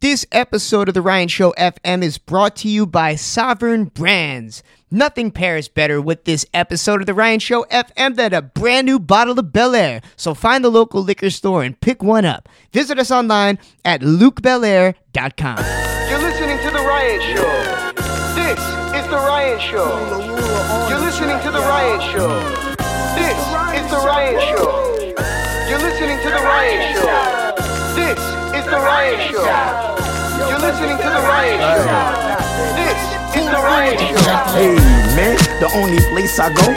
This episode of The Ryan Show FM is brought to you by Sovereign Brands. Nothing pairs better with this episode of The Ryan Show FM than a brand new bottle of Belaire. So find the local liquor store and pick one up. Visit us online at lucbelaire.com. You're listening to The Ryan Show. This is The Ryan Show. You're listening to The Ryan Show. This is The Ryan Show. You're listening to The Ryan Show. This is The Ryan Show. You're listening to The Ryan Show. This is The Ryan Show. Hey man, the only place I go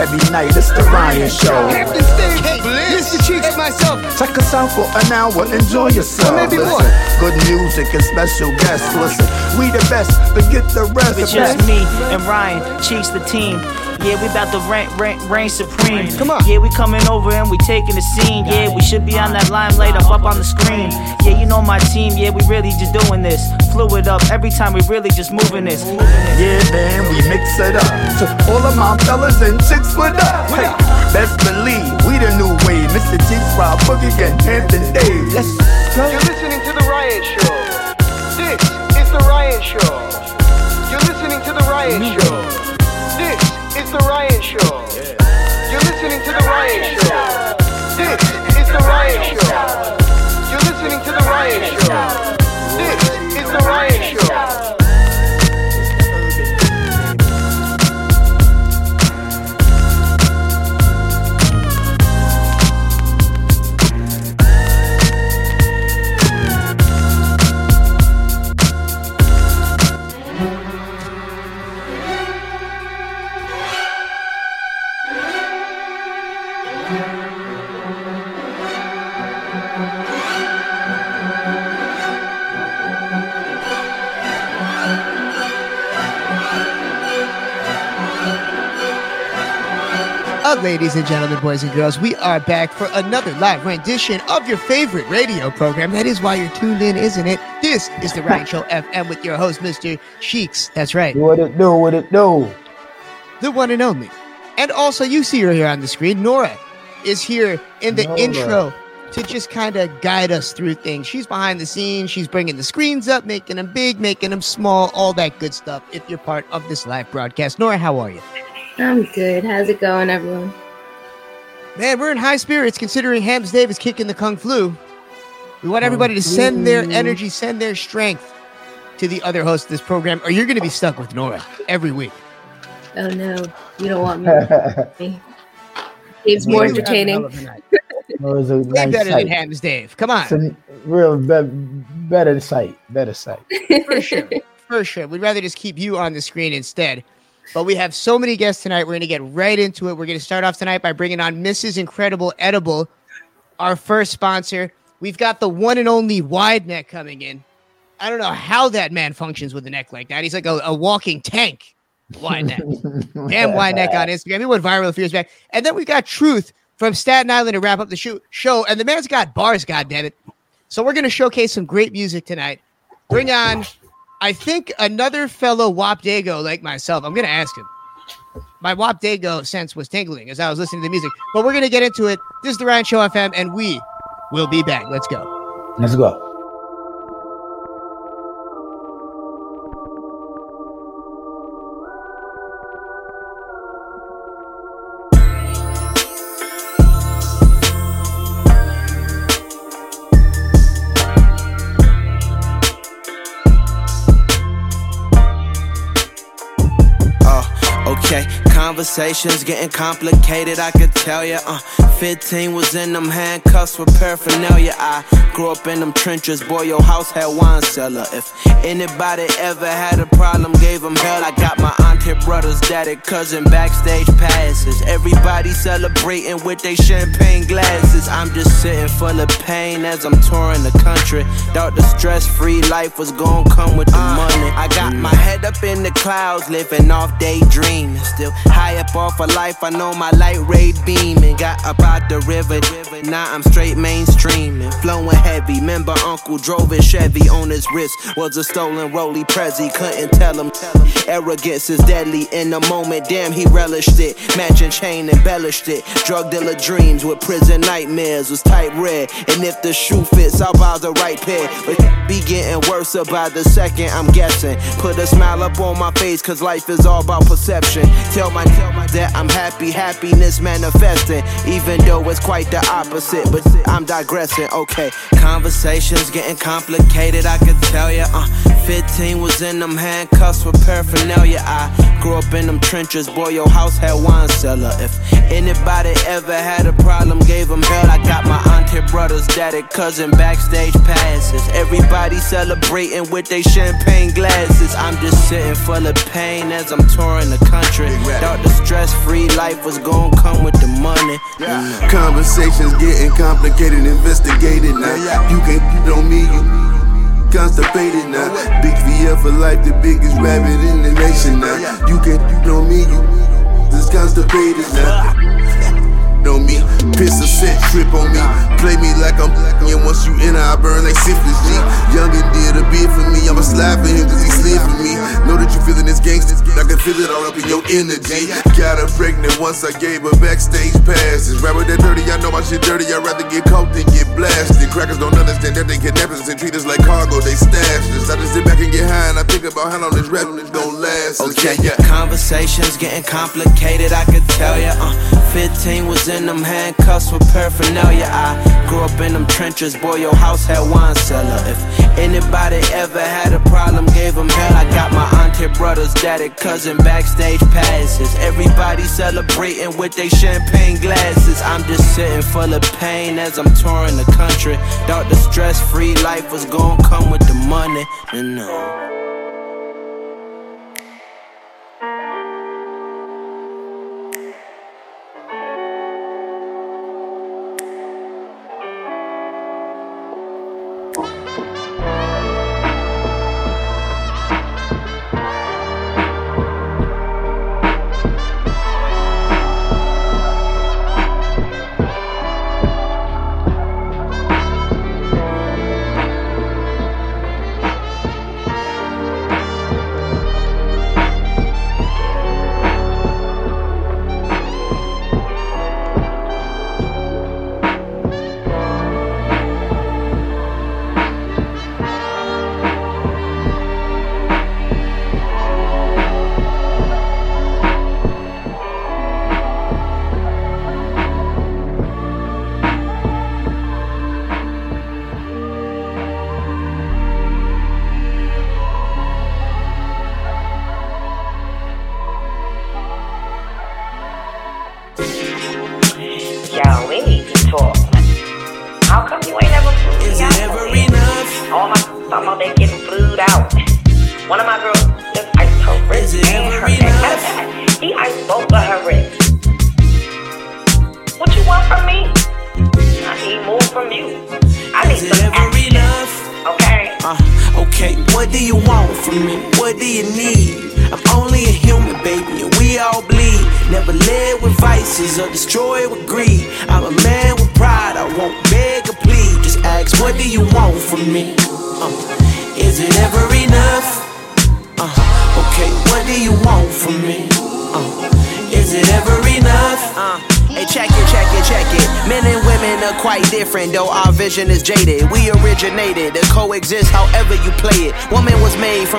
every night is the Ryan Show. Captain Steve, hey, Mr. Cheeks, myself. Check us out for an hour, enjoy yourself. Or maybe Listen, more. good music and special guests. Listen, we the best, forget the rest. It's just me and Ryan, Cheeks the team. Yeah, we about to reign, reign, reign supreme. Come on. Yeah, we coming over and we taking the scene. Yeah, we should be on that limelight up up on the screen. Yeah, you know my team. Yeah, we really just doing this. Fluid up every time we really just moving this. Yeah, man, we mix it up. To all of my fellas and chicks with us. Hey, best believe we the new wave. Mr. G, Rob Boogie, and Hampton Dave. Let's go. You're listening to The Ryan Show. This is The Ryan Show. You're listening to The Ryan Show. This is The Ryan Show. You're listening to The Ryan Show. This is The Ryan Show. You're listening to The Ryan Show. This is The Ryan ladies and gentlemen, boys and girls, we are back for another live rendition of your favorite radio program. That is why you're tuned in, isn't it? This is the Ryan Show FM with your host, Mr. Cheeks. That's right, What it do? What it do? the one and only. And also, you see her here on the screen. Nora is here in the Nora. intro to just kind of guide us through things. She's behind the scenes. She's bringing the screens up, making them big, making them small, all that good stuff. If you're part of this live broadcast, Nora, how are you? I'm good. How's it going, everyone? Man, we're in high spirits considering Hams Dave is kicking the Kung Flu. We want everybody to send their energy, send their strength to the other hosts of this program, or you're going to be stuck with Nora every week. Oh no, you don't want me. Dave's more We do have a hell entertaining. of a night. It was a Way nice better than sight. Hams Dave. Come on, It's a real be- better sight. Better sight. for sure, for sure. We'd rather just keep you on the screen instead. But we have so many guests tonight. We're going to get right into it. We're going to start off tonight by bringing on Mrs. Incredible Edible, our first sponsor. We've got the one and only Wide Neck coming in. I don't know how that man functions with a neck like that. He's like a, a walking tank. Wide Neck. Damn Wide Neck on Instagram. He went viral a few years back. And then we got Truth from Staten Island to wrap up the show. show. And the man's got bars, goddammit. So we're going to showcase some great music tonight. Bring on, I think, another fellow Wap Dago like myself. I'm going to ask him. My Wap Dago sense was tingling as I was listening to the music. But we're going to get into it. This is the Ryan Show FM, and we will be back. Let's go. Let's go. Conversations getting complicated, I could tell ya. Uh, 15 was in them handcuffs with paraphernalia. I grew up in them trenches, boy, your house had wine cellar. If anybody ever had a problem, gave them hell. I got my auntie, brothers, daddy, cousin, backstage passes. Everybody celebrating with their champagne glasses. I'm just sitting full of pain as I'm touring the country. Thought the stress free life was gonna come with the uh, money. I got my head up in the clouds, living off daydreaming. Still high up off of life, I know my light ray beaming. Got up out the river, now I'm straight mainstreaming. Flowing heavy. Remember, Uncle drove his Chevy on his wrist. Was a stolen Rolly Prezi, couldn't tell him. Arrogance is deadly in the moment, damn, he relished it. Matching chain embellished it. Drug dealer dreams with prison nightmares was tight red. And if the shoe fits, I'll buy the right pair. But be getting worse about the second, I'm guessing. Put a smile up on my face, cause life is all about perception. Tell my, tell my that I'm happy, happiness manifesting. Even though it's quite the opposite, but I'm digressing, okay. Conversations getting complicated, I could tell ya. Uh, 15 was in them handcuffs with paraphernalia. I grew up in them trenches, boy, your house had wine cellar. If anybody ever had a problem, gave them hell. I got my auntie, brothers, daddy, cousin, backstage passes. Everybody celebrating with their champagne glasses. I'm just sitting full of pain as I'm touring the country. Thought the stress free life was gonna come with the money. Conversations getting complicated, investigated now. You can't you on me, you constipated now. Big VF for life, the biggest rabbit in the nation now. You can't you know me, you just constipated now on me. Piss a set, trip on me. Play me like I'm black, and once you enter, I burn like syphilis G. Youngin did a bid for me, I'ma slide for him cause he slid for me. Know that you feeling this gangsta, I can feel it all up in your energy. Got her pregnant once I gave her backstage passes. Rapper that dirty, I know my shit dirty, I'd rather get caught than get blasted. Crackers don't understand that they kidnap us and treat us like cargo, they stash us. I just sit back and get high and I think about how long this rap is gonna last. Okay, yeah. Conversations getting complicated, I could tell ya. Uh, 15 was in them handcuffs with paraphernalia. I grew up in them trenches, boy, your house had wine cellar. If anybody ever had a problem, gave them hell. I got my auntie, brothers, daddy, cousin, backstage passes. Everybody celebrating with their champagne glasses. I'm just sitting full of pain as I'm touring the country. Thought the stress free life was gonna come with the money. And no.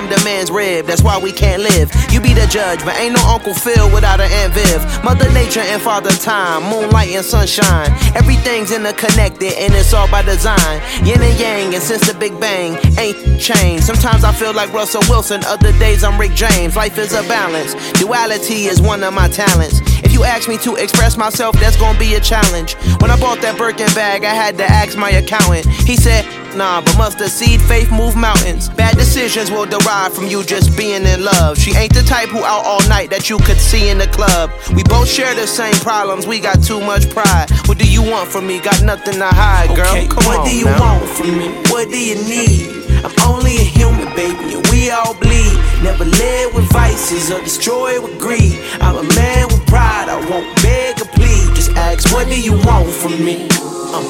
From the man's rib, that's why we can't live. You be the judge, but ain't no Uncle Phil without an Aunt Viv. Mother Nature and Father Time, moonlight and sunshine. Everything's interconnected and it's all by design. Yin and yang, and since the Big Bang, ain't changed. Sometimes I feel like Russell Wilson, other days I'm Rick James. Life is a balance, duality is one of my talents. If you ask me to express myself, that's gonna be a challenge. When I bought that Birkin bag, I had to ask my accountant. He said, Nah, but must the seed faith move mountains? Bad decisions will derive from you just being in love. She ain't the type who out all night that you could see in the club. We both share the same problems, we got too much pride. What do you want from me? Got nothing to hide, girl. Okay, Come what on do you now. want from me? What do you need? I'm only a human, baby, and we all bleed. Never live with vices or destroy with greed. I'm a man with pride, I won't beg or plead. Just ask, what do you want from me? Uh,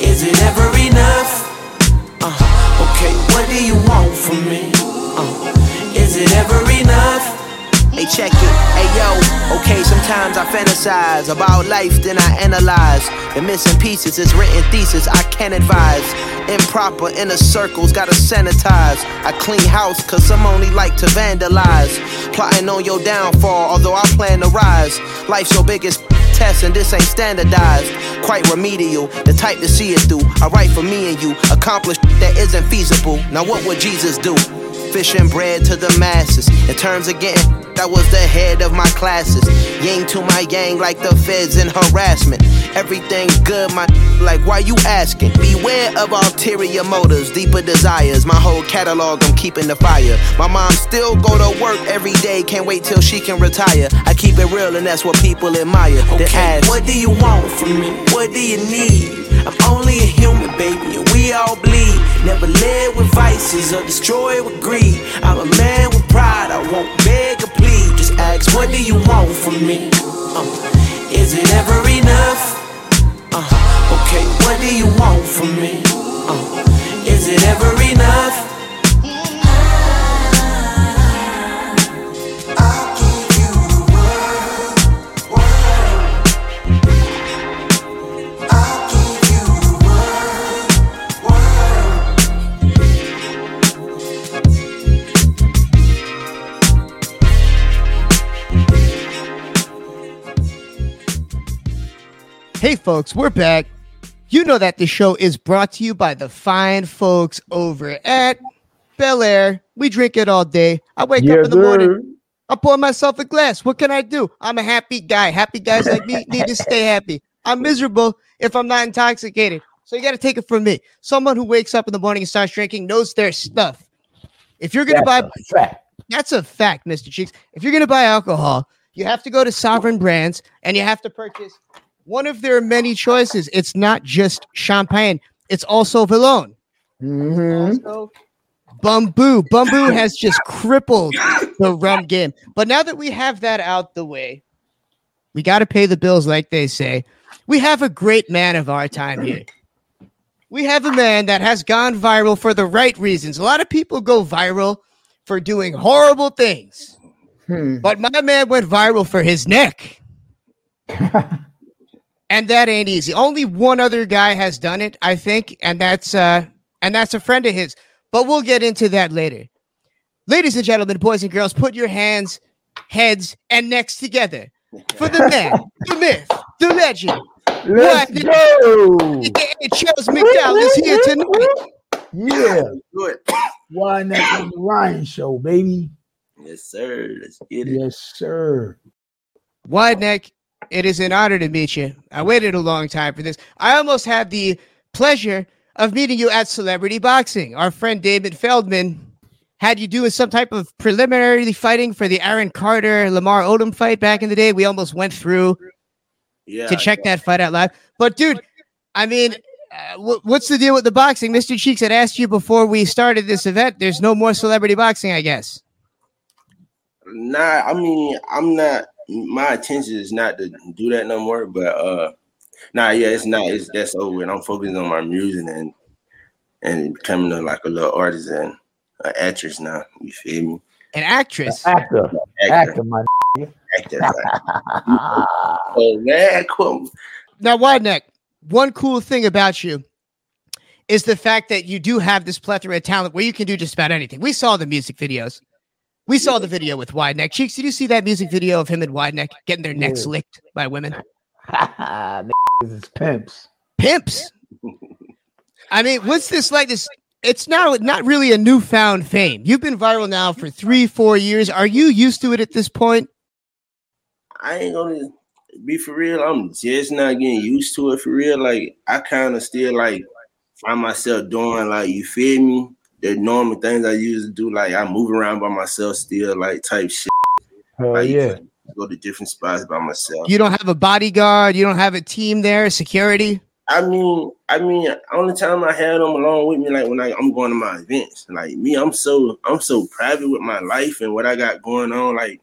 is it ever enough? Do you want from me? Uh, is it ever enough? Hey, check it. Hey, yo. Okay, sometimes I fantasize about life, then I analyze. The missing pieces is written thesis, I can't advise. Improper inner circles, gotta sanitize. I clean house, cause some only like to vandalize. Plotting on your downfall, although I plan to rise. Life's your biggest test, and this ain't standardized. Quite remedial, the type to see it through. I write for me and you, accomplish that isn't feasible. Now, what would Jesus do? Fishing bread to the masses. In terms of getting, I was the head of my classes. Yang to my yang like the feds and harassment. Everything good, my like why you asking? Beware of ulterior motives, deeper desires. My whole catalog, I'm keeping the fire. My mom still go to work every day, can't wait till she can retire. I keep it real, and that's what people admire. Okay, ask, what do you want from me? What do you need? I'm only a human, baby, and we all bleed. Never led with vices or destroyed with greed. I'm a man with pride, I won't beg or plead. Just ask, what do you want from me? Uh, is it ever enough? Uh, okay, what do you want from me? Uh, is it ever enough? Hey, folks, we're back. You know that the show is brought to you by the fine folks over at Belaire. We drink it all day. I wake up in the morning. sir. I pour myself a glass. What can I do? I'm a happy guy. Happy guys like me need to stay happy. I'm miserable if I'm not intoxicated. So you got to take it from me. Someone who wakes up in the morning and starts drinking knows their stuff. If you're gonna That's buy, a that's a fact, Mr. Cheeks. If you're gonna buy alcohol, you have to go to Sovereign Brands and you have to purchase one of their many choices. It's not just champagne; it's also Villon. Mm-hmm. Also, Bumbu. Bumbu has just crippled the rum game. But now that we have that out the way, we got to pay the bills, like they say. We have a great man of our time here. We have a man that has gone viral for the right reasons. A lot of people go viral for doing horrible things, Hmm. but my man went viral for his neck. and that ain't easy. Only one other guy has done it, I think, and that's uh and that's a friend of his. But we'll get into that later. Ladies and gentlemen, boys and girls, put your hands, heads, and necks together for the man, the myth, the legend. Let's What? go. Charles McDowell is here tonight. Yeah. Good. Why not on the Ryan show, baby? Yes, sir. Let's get it. Yes, sir. Wide neck, it is an honor to meet you. I waited a long time for this. I almost had the pleasure of meeting you at Celebrity Boxing. Our friend Damon Feldman had you doing some type of preliminary fighting for the Aaron Carter Lamar Odom fight back in the day. We almost went through Yeah. to check that fight out live. But dude, I mean, uh, wh- what's the deal with the boxing? Mr. Cheeks had asked you before we started this event. There's no more celebrity boxing, I guess. Nah, I mean, I'm not. My intention is not to do that no more. But uh, nah, yeah, it's not. It's that's over. And I'm focusing on my music and and becoming a, like a little artist and an actress now. You feel me? An actress. Actor. Actor, Actor, my actor. man, cool. Now, Wide Neck, one cool thing about you is the fact that you do have this plethora of talent where you can do just about anything. We saw the music videos. We saw the video with Wide Neck. Cheeks, did you see that music video of him and Wide Neck getting their necks licked by women? Niggas is pimps. Pimps. I mean, what's this like? This it's now not really a newfound fame. You've been viral now for three, four years. Are you used to it at this point? I ain't gonna be for real. I'm just not getting used to it for real. Like I kind of still like find myself doing like you feel me. The normal things I used to do, like I move around by myself still, like type shit. Hell Like, yeah. go to different spots by myself. You don't have a bodyguard. You don't have a team there, security. I mean, I mean, only time I had them along with me, like when I, I'm going to my events. Like me, I'm so I'm so private with my life and what I got going on, like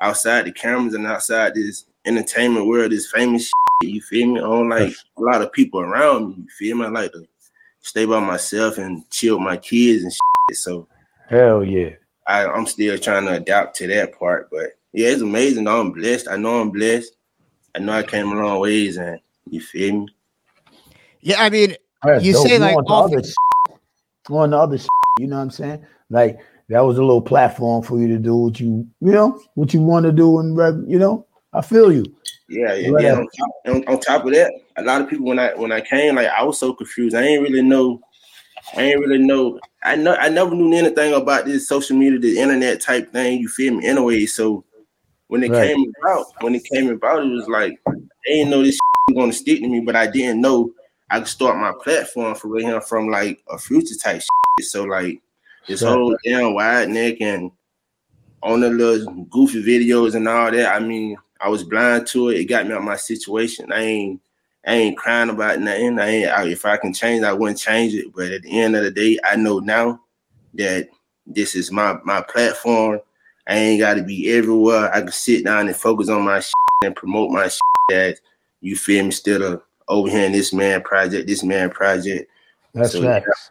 outside the cameras and outside this entertainment world, this famous shit, you feel me? I don't like a lot of people around me, you feel me? I like to stay by myself and chill with my kids and shit. So Hell yeah. I, I'm still trying to adapt to that part. But yeah, it's amazing. I'm blessed. I know I'm blessed. I know I came a long ways and you feel me? Yeah, I mean, That's you dope. say like on to all other shit. on the other shit, you know what I'm saying? Like that was a little platform for you to do what you, you know, what you want to do, and you know, I feel you. Yeah, yeah. Right. yeah. On, top, on, top of that, a lot of people when I when I came, like I was so confused. I ain't really know. I ain't really know. I know. I never knew anything about this social media, the internet type thing. You feel me? Anyway, so when it Right. came about, when it came about, it was like I ain't know this was gonna stick to me, but I didn't know I could start my platform for here from like a future type shit. So like this Right. whole damn wide neck and on the little goofy videos and all that. I mean, I was blind to it. It got me out my situation. I ain't I ain't crying about nothing. I ain't I, if I can change, I wouldn't change it. But at the end of the day, I know now that this is my my platform. I ain't got to be everywhere. I can sit down and focus on my shit and promote my shit. That you feel me? Instead of over here in this man project, this man project. That's So, facts.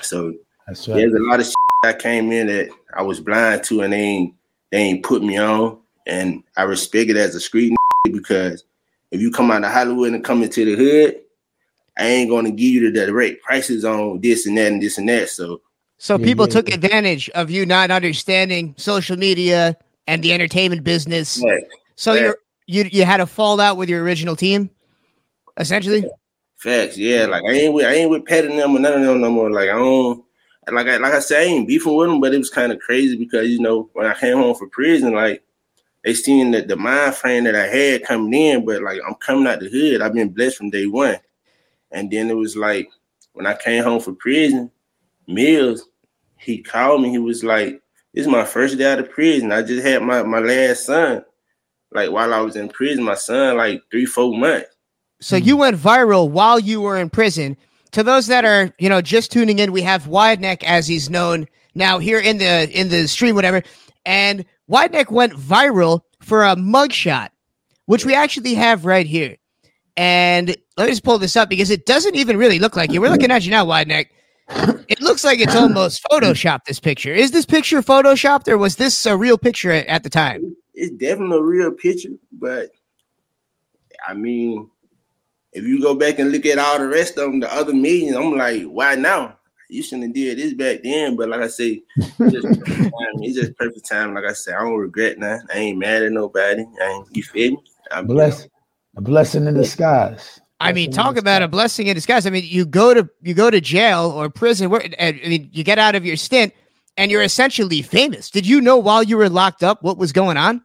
So That's right. there's a lot of shit I came in that I was blind to, and they ain't they ain't put me on, and I respect it as a street because if you come out of Hollywood and come into the hood, I ain't gonna give you the direct prices on this and that and this and that. So So Yeah, people yeah, took advantage of you not understanding social media and the entertainment business. like, So Yeah. you're you you had a fallout with your original team, essentially. facts, yeah. Like I ain't with I ain't with petting them or none of them no more. Like I don't. Like I like I said, I ain't beefing with them, but it was kind of crazy because you know when I came home from prison, like they seen that the mind frame that I had coming in, but like I'm coming out the hood. I've been blessed from day one. And then it was like when I came home from prison, Mills, he called me. He was like, This is my first day out of prison. I just had my, my last son. Like while I was in prison, my son, like three, four months. So you went viral while you were in prison. To those that are, you know, just tuning in, we have Wide Neck as he's known now here in the in the stream, whatever. And Wide Neck went viral for a mugshot, which we actually have right here. And let me just pull this up because it doesn't even really look like you. We're looking at you now, Wide Neck. It looks like it's almost photoshopped. This picture is this picture photoshopped, or was this a real picture at, at the time? It's definitely a real picture, but I mean, if you go back and look at all the rest of them, the other millions, I'm like, why now? You shouldn't have did this back then. But like I say, it's just perfect time. It's just perfect time. Like I said, I don't regret nothing. I ain't mad at nobody. I ain't, you feel me? I'm Bless, a blessing in disguise. I mean, talk about a blessing in disguise. I mean, you go to you go to jail or prison. Where I mean, you get out of your stint, and you're essentially famous. Did you know while you were locked up what was going on?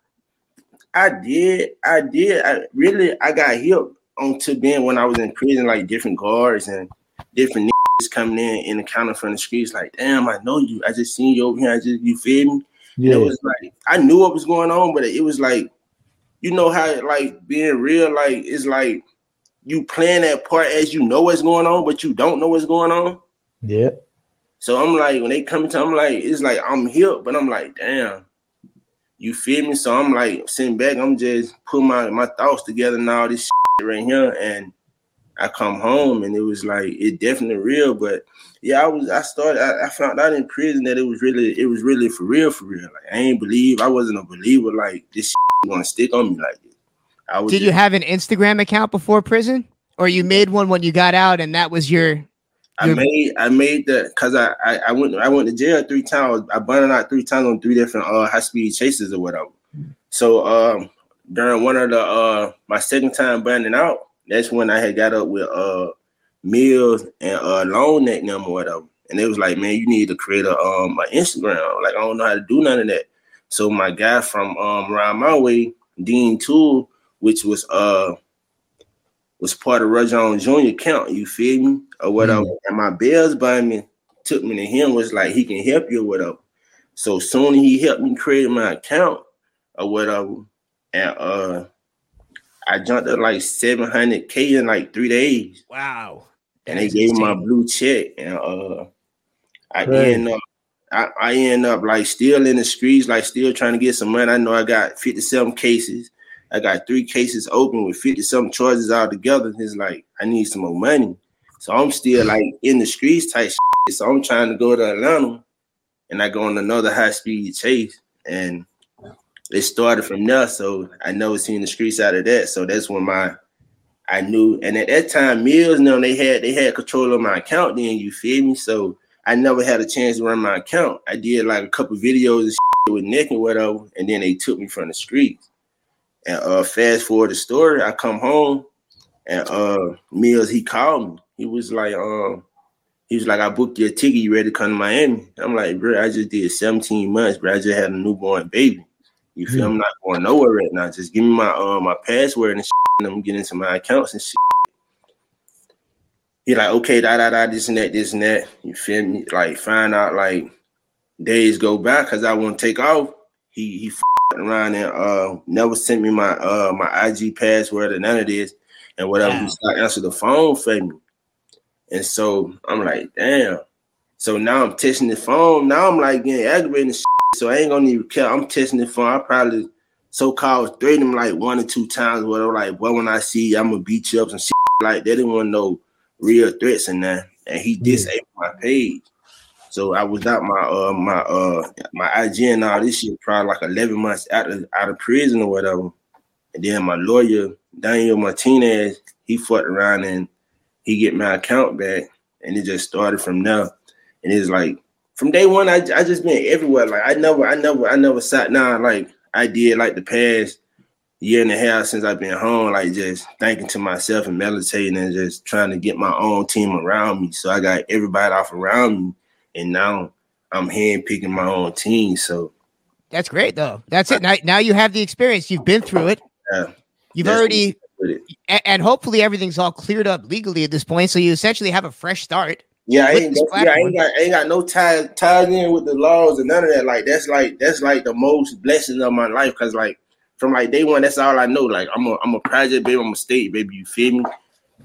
I did. I did. I really I got help onto being when I was in prison, like different guards and different niggas coming in and accounting from the streets. Like, damn, I know you. I just seen you over here. I just you feel me? Yeah, It was like I knew what was going on, but it was like, you know how like being real, like it's like you playing that part as you know what's going on, but you don't know what's going on. yeah. So I'm like, when they come to, I'm like, it's like I'm here, but I'm like, damn, you feel me? So I'm like sitting back, I'm just putting my my thoughts together and all this shit right here, and I come home and it was like it definitely real. But yeah, I was I started I, I found out in prison that it was really it was really for real for real. Like I ain't believe I wasn't a believer like this gonna stick on me like this. I was Did you have an Instagram account before prison, or you made one when you got out, and that was your? I made I made the because I, I I went I went to jail three times. I burned out three times on three different uh high speed chases or whatever. So um during one of the uh my second time burning out, that's when I had got up with uh Mills and uh Long Neck them or whatever. And it was like, man, you need to create a um my Instagram. Like I don't know how to do none of that. So my guy from um around my way, Dean Tool, which was uh was part of Rajon Jr. count, you feel me? Or whatever. And my bills by me took me to him, was like, he can help you or whatever. So soon he helped me create my account or whatever. And uh I jumped up like 700k in like three days. Wow. And they gave me my blue check. And uh I Right. end up I, I end up like still in the streets, like still trying to get some money. I know I got 57 cases. I got three cases open with 50 some charges all together. It's like I need some more money. So I'm still like in the streets type shit. So I'm trying to go to Atlanta and I go on another high speed chase. And it started from there. So I never seen the streets out of that. So that's when my I knew. And at that time, Mills, you know, they had they had control of my account then, you feel me? So I never had a chance to run my account. I did like a couple videos and with Nick and whatever, and then they took me from the streets. And uh fast forward the story, I come home and uh Mills he called me. He was like, um, he was like, I booked your ticket, you ready to come to Miami? I'm like, bro, I just did 17 months, bro. I just had a newborn baby. You feel I'm not going nowhere right now. Just give me my uh my password and, shit, and I'm getting into my accounts and shit. He like, okay, da da da, this and that, this and that. You feel me? Like, find out like days go by because I won't take off. He he around and uh never sent me my uh my IG password or none of this and whatever. Wow. He started answer the phone for me. And so I'm like, damn. So now I'm testing the phone. Now I'm like getting aggravated shit. So I ain't gonna even care. I'm testing the phone. I probably so called threatened him like one or two times. Whatever, like, well, when I see you, I'm gonna beat you up and shit. Like they didn't want no real threats in that. And he disabled my page. So I was out my uh my uh my IG and all this shit probably like 11 months out of out of prison or whatever. And then my lawyer, Daniel Martinez, he fought around and he get my account back. And it just started from there. And it's like from day one, I, I just been everywhere. Like I never, I never, I never sat down like I did like the past year and a half since I've been home, like just thinking to myself and meditating and just trying to get my own team around me. So I got everybody off around me and now I'm hand picking my own team. So that's great, though. That's it. Now, now you have the experience. You've been through it. Yeah, You've already, and hopefully everything's all cleared up legally at this point. So you essentially have a fresh start. Yeah, I ain't, yeah, I ain't got, I ain't got no ties ties in with the laws and none of that. Like that's like that's like the most blessing of my life because like from like day one, that's all I know. Like I'm a I'm a project baby, I'm a state baby. You feel me?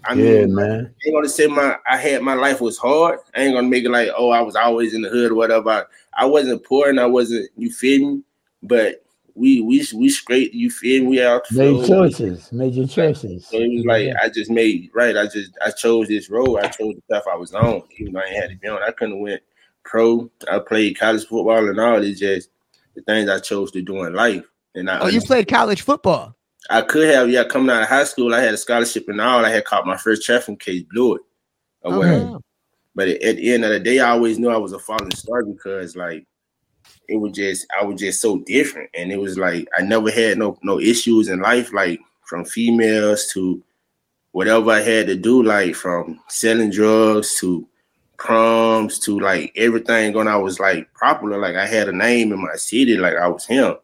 I mean, yeah, man. I ain't gonna say my I had my life was hard. I ain't gonna make it like oh I was always in the hood or whatever. I, I wasn't poor and I wasn't you feel me, but we we we straight you feel me. We out made choices, made your choices. So it was like yeah. I just made right. I just I chose this road. I chose the path I was on, even though I had to be on. I couldn't have went pro. I played college football and all. It's just the things I chose to do in life. And I oh, you played college football. I could have, yeah, coming out of high school, I had a scholarship and all. I had caught my first trafficking case, blew it. Or whatever. But at the end of the day, I always knew I was a falling star because like it was just I was just so different. And it was like I never had no no issues in life, like from females to whatever I had to do, like from selling drugs to proms to like everything when I was like popular, like I had a name in my city, like I was him.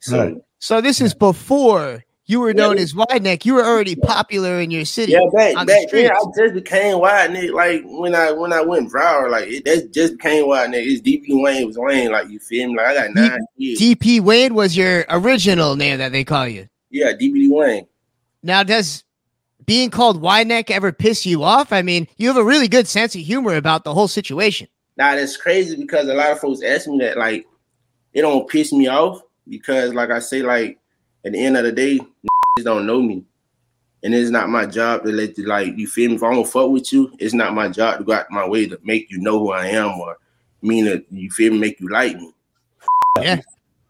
So so this is before you were known yeah. as Wide Neck. You were already popular in your city. Yeah, back, back then I just became Wide Neck. Like when I when I went viral, like it, that just became Wide Neck. It's DP Wayne was Wayne. Like you feel me? Like I got nine D- kids. DP Wayne was your original name that they call you. Yeah, DP Wayne. Now does being called Wide Neck ever piss you off? I mean, you have a really good sense of humor about the whole situation. Now that's crazy because a lot of folks ask me that. Like, it don't piss me off because, like I say, like at the end of the day, you don't know me. And it's not my job to let you like you feel me. If I don't fuck with you, it's not my job to go out my way to make you know who I am or mean that you feel me, make you like me. Yeah.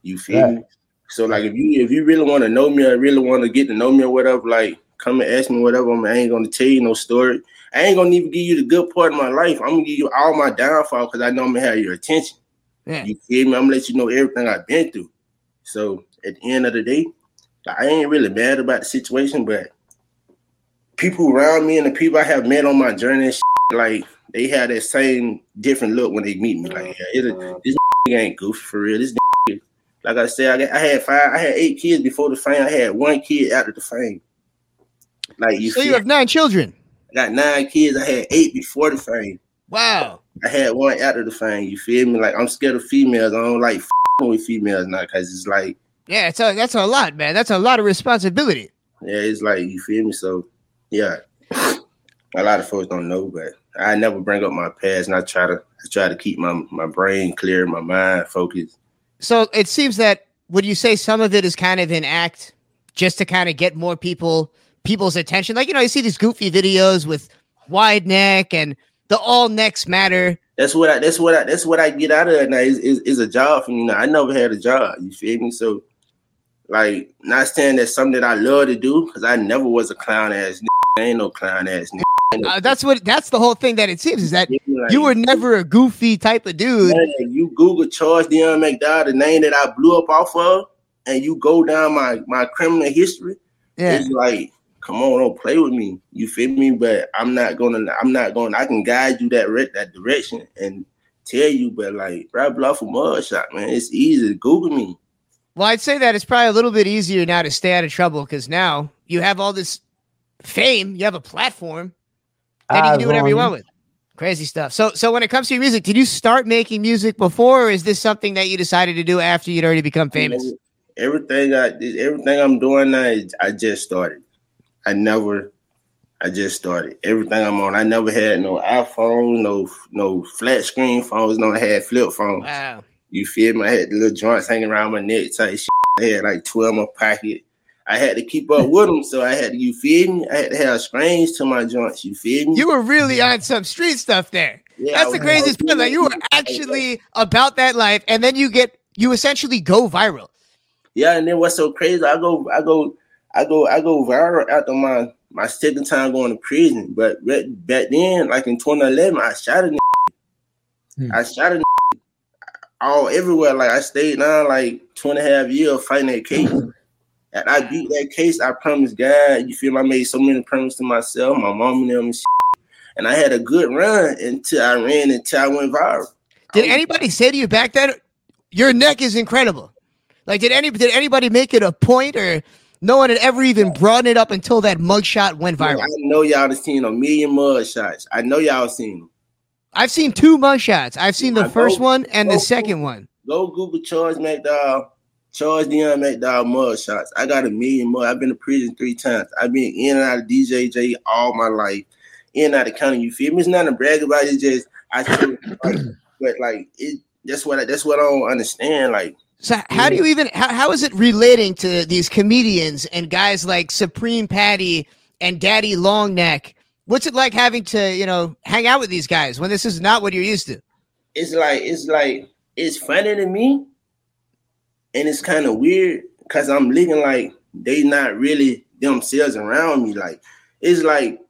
You feel yeah. me? So like if you if you really want to know me or really want to get to know me or whatever, like come and ask me whatever. I ain't gonna tell you no story. I ain't gonna even give you the good part of my life. I'm gonna give you all my downfall because I know I'm gonna have your attention. Yeah. You feel me? I'm gonna let you know everything I've been through. So at the end of the day, I ain't really mad about the situation, but people around me and the people I have met on my journey, shit, like they have that same different look when they meet me. Like, yeah, it, uh-huh. this ain't goofy for real. This like I said, I, got, I had five, I had eight kids before the fame. I had one kid after the fame. Like you, so you have nine children. I got nine kids. I had eight before the fame. Wow. I had one after the fame. You feel me? Like I'm scared of females. I don't like with females now because it's like yeah, it's a, that's a lot, man. That's a lot of responsibility. Yeah, it's like you feel me. So yeah, a lot of folks don't know, but I never bring up my past, and I try to I try to keep my my brain clear, my mind focused. So it seems that would you say some of it is kind of an act just to kind of get more people people's attention? Like you know, you see these goofy videos with wide neck and the all necks matter. That's what I that's what I that's what I get out of it now is, is, a job for me now. I never had a job, you feel me? So like not saying that's something that I love to do because I never was a clown ass nigga. I ain't no clown ass nigga. Uh, that's what that's the whole thing that it seems is that Like, you were never a goofy type of dude. man, you Google Charles Dion McDowell, the name that I blew up off of, and you go down my my criminal history. Yeah. It's like, come on, don't play with me. You feel me? But I'm not gonna. I'm not going. to I can guide you that re- that direction and tell you. But like, right bluff a mud shot, man. It's easy to Google me. Well, I'd say that it's probably a little bit easier now to stay out of trouble because now you have all this fame, you have a platform that you can do whatever you want with. Crazy stuff. So, so when it comes to your music, did you start making music before, or is this something that you decided to do after you'd already become famous? Everything I everything I'm doing now, is- I just started. I never. I just started. Everything I'm on, I never had no iPhone, no no flat screen phones, no I had flip phones. Wow. You feel me? I had the little joints hanging around my neck type shit. I had like 12 in my pocket. I had to keep up with them, so I had to, you feel me? I had to have screens to my joints, you feel me? You were really on some street stuff there. Yeah, That's the craziest part. Like you were actually about that life, and then you get you essentially go viral. Yeah, and then what's so crazy? I go, I go, I go, I go viral after my my second time going to prison. But back, then, like in 2011, I shot a nigga. Hmm. I shot a all everywhere. Like I stayed down like two and a half years fighting that case. And I beat that case. I promised God. You feel me? I made so many promises to myself, my mom and them, and, and I had a good run until I ran until I went viral. Did anybody say to you back then, "Your neck is incredible"? Like, did any did anybody make it a point, or no one had ever even brought it up until that mugshot went viral? I know y'all have seen a million mugshots. I know y'all seen them. I've seen two mugshots. I've seen the Go- first one and the second one. Go Google Charles McDowell, Charles Dion McDowell mud shots. I got a million mud. I've been to prison three times. I've been in and out of DJJ all my life, in and out of county. You feel me? It's not a brag about it. It's just I feel like, but like it. That's what I, that's what I don't understand. Like So how do you even how, how is it relating to these comedians and guys like Supreme Patty and Daddy Longneck? What's it like having to, you know, hang out with these guys when this is not what you're used to? it's like it's like it's funny to me, and it's kind of weird because I'm looking like they not really themselves around me. Like it's like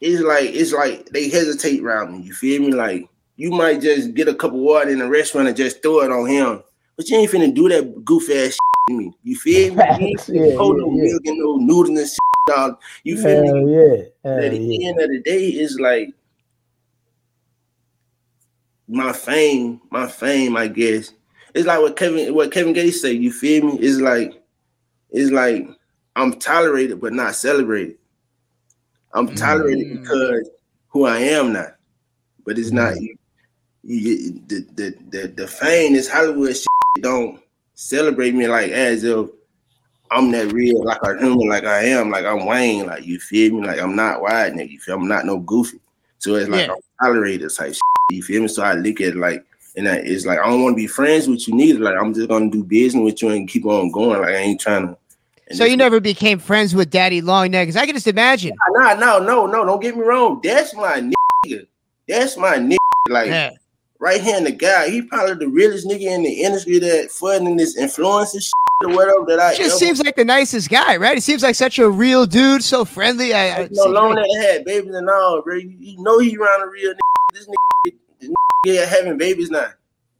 it's like it's like they hesitate around me. You feel me? Like you might just get a cup of water in a restaurant and just throw it on him, but you ain't finna do that goof ass me. You feel me? You ain't Yeah, hold yeah, no yeah. milk and no noodles and shit, dog. You feel Hell me? yeah. Hell at the yeah. end of the day, it's like my fame, my fame, I guess. It's like what Kevin what Kevin Gates say, you feel me? It's like it's like I'm tolerated but not celebrated. I'm tolerated Mm. because who I am now. But it's not you, you, the, the the the fame, this Hollywood shit don't celebrate me like as if I'm that real, like a human, like I am, like I'm Wayne, like you feel me? Like I'm not wide nigga, you feel I'm not no goofy. So it's like Yeah. I'm tolerated type shit, you feel me? So I look at it like and I, it's like I don't want to be friends with you neither. Like I'm just gonna do business with you and keep on going. Like I ain't trying to. So you never became friends with Daddy? Because I can just imagine. Nah, no, no, no. Don't get me wrong. That's my nigga. That's my nigga. Like Yeah. right here, the guy. He probably the realest nigga in the industry that funding this influencer shit whatever that I Just ever- seems like the nicest guy, right? He seems like such a real dude, so friendly. I, I know, long that had babies and all, bro. You, you know he around a real nigga. This nigga, this nigga having babies now.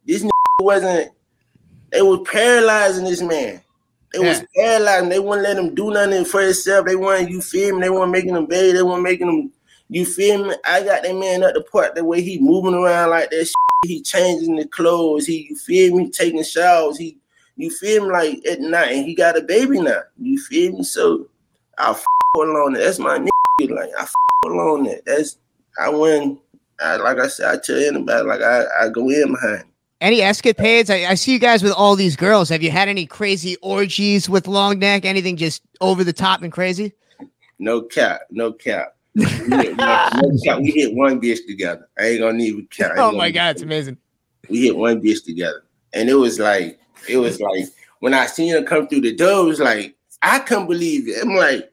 This nigga wasn't. They was paralyzing this man. They was paralyzing. They wouldn't let him do nothing for himself. They weren't, you feel me? They weren't making him bathe. They weren't making him, you feel me? I got that man at the part the way he moving around like that. Shit. He changing the clothes. He, you feel me? Taking showers. He, you feel me? Like at night, and he got a baby now. You feel me? So I f- along that. That's my nigga. Like I f- that. That's I win. I, like I said, I tell anybody like I, I go in behind. Any escapades? I, I see you guys with all these girls. Have you had any crazy orgies with long neck? Anything just over the top and crazy? No cap, no cap. We hit, no, no cap. We hit one bitch together. I ain't gonna need. I Oh my god, it's amazing. We hit one bitch together, and it was like, it was like when I seen her come through the door, it was like I couldn't believe it. I'm like,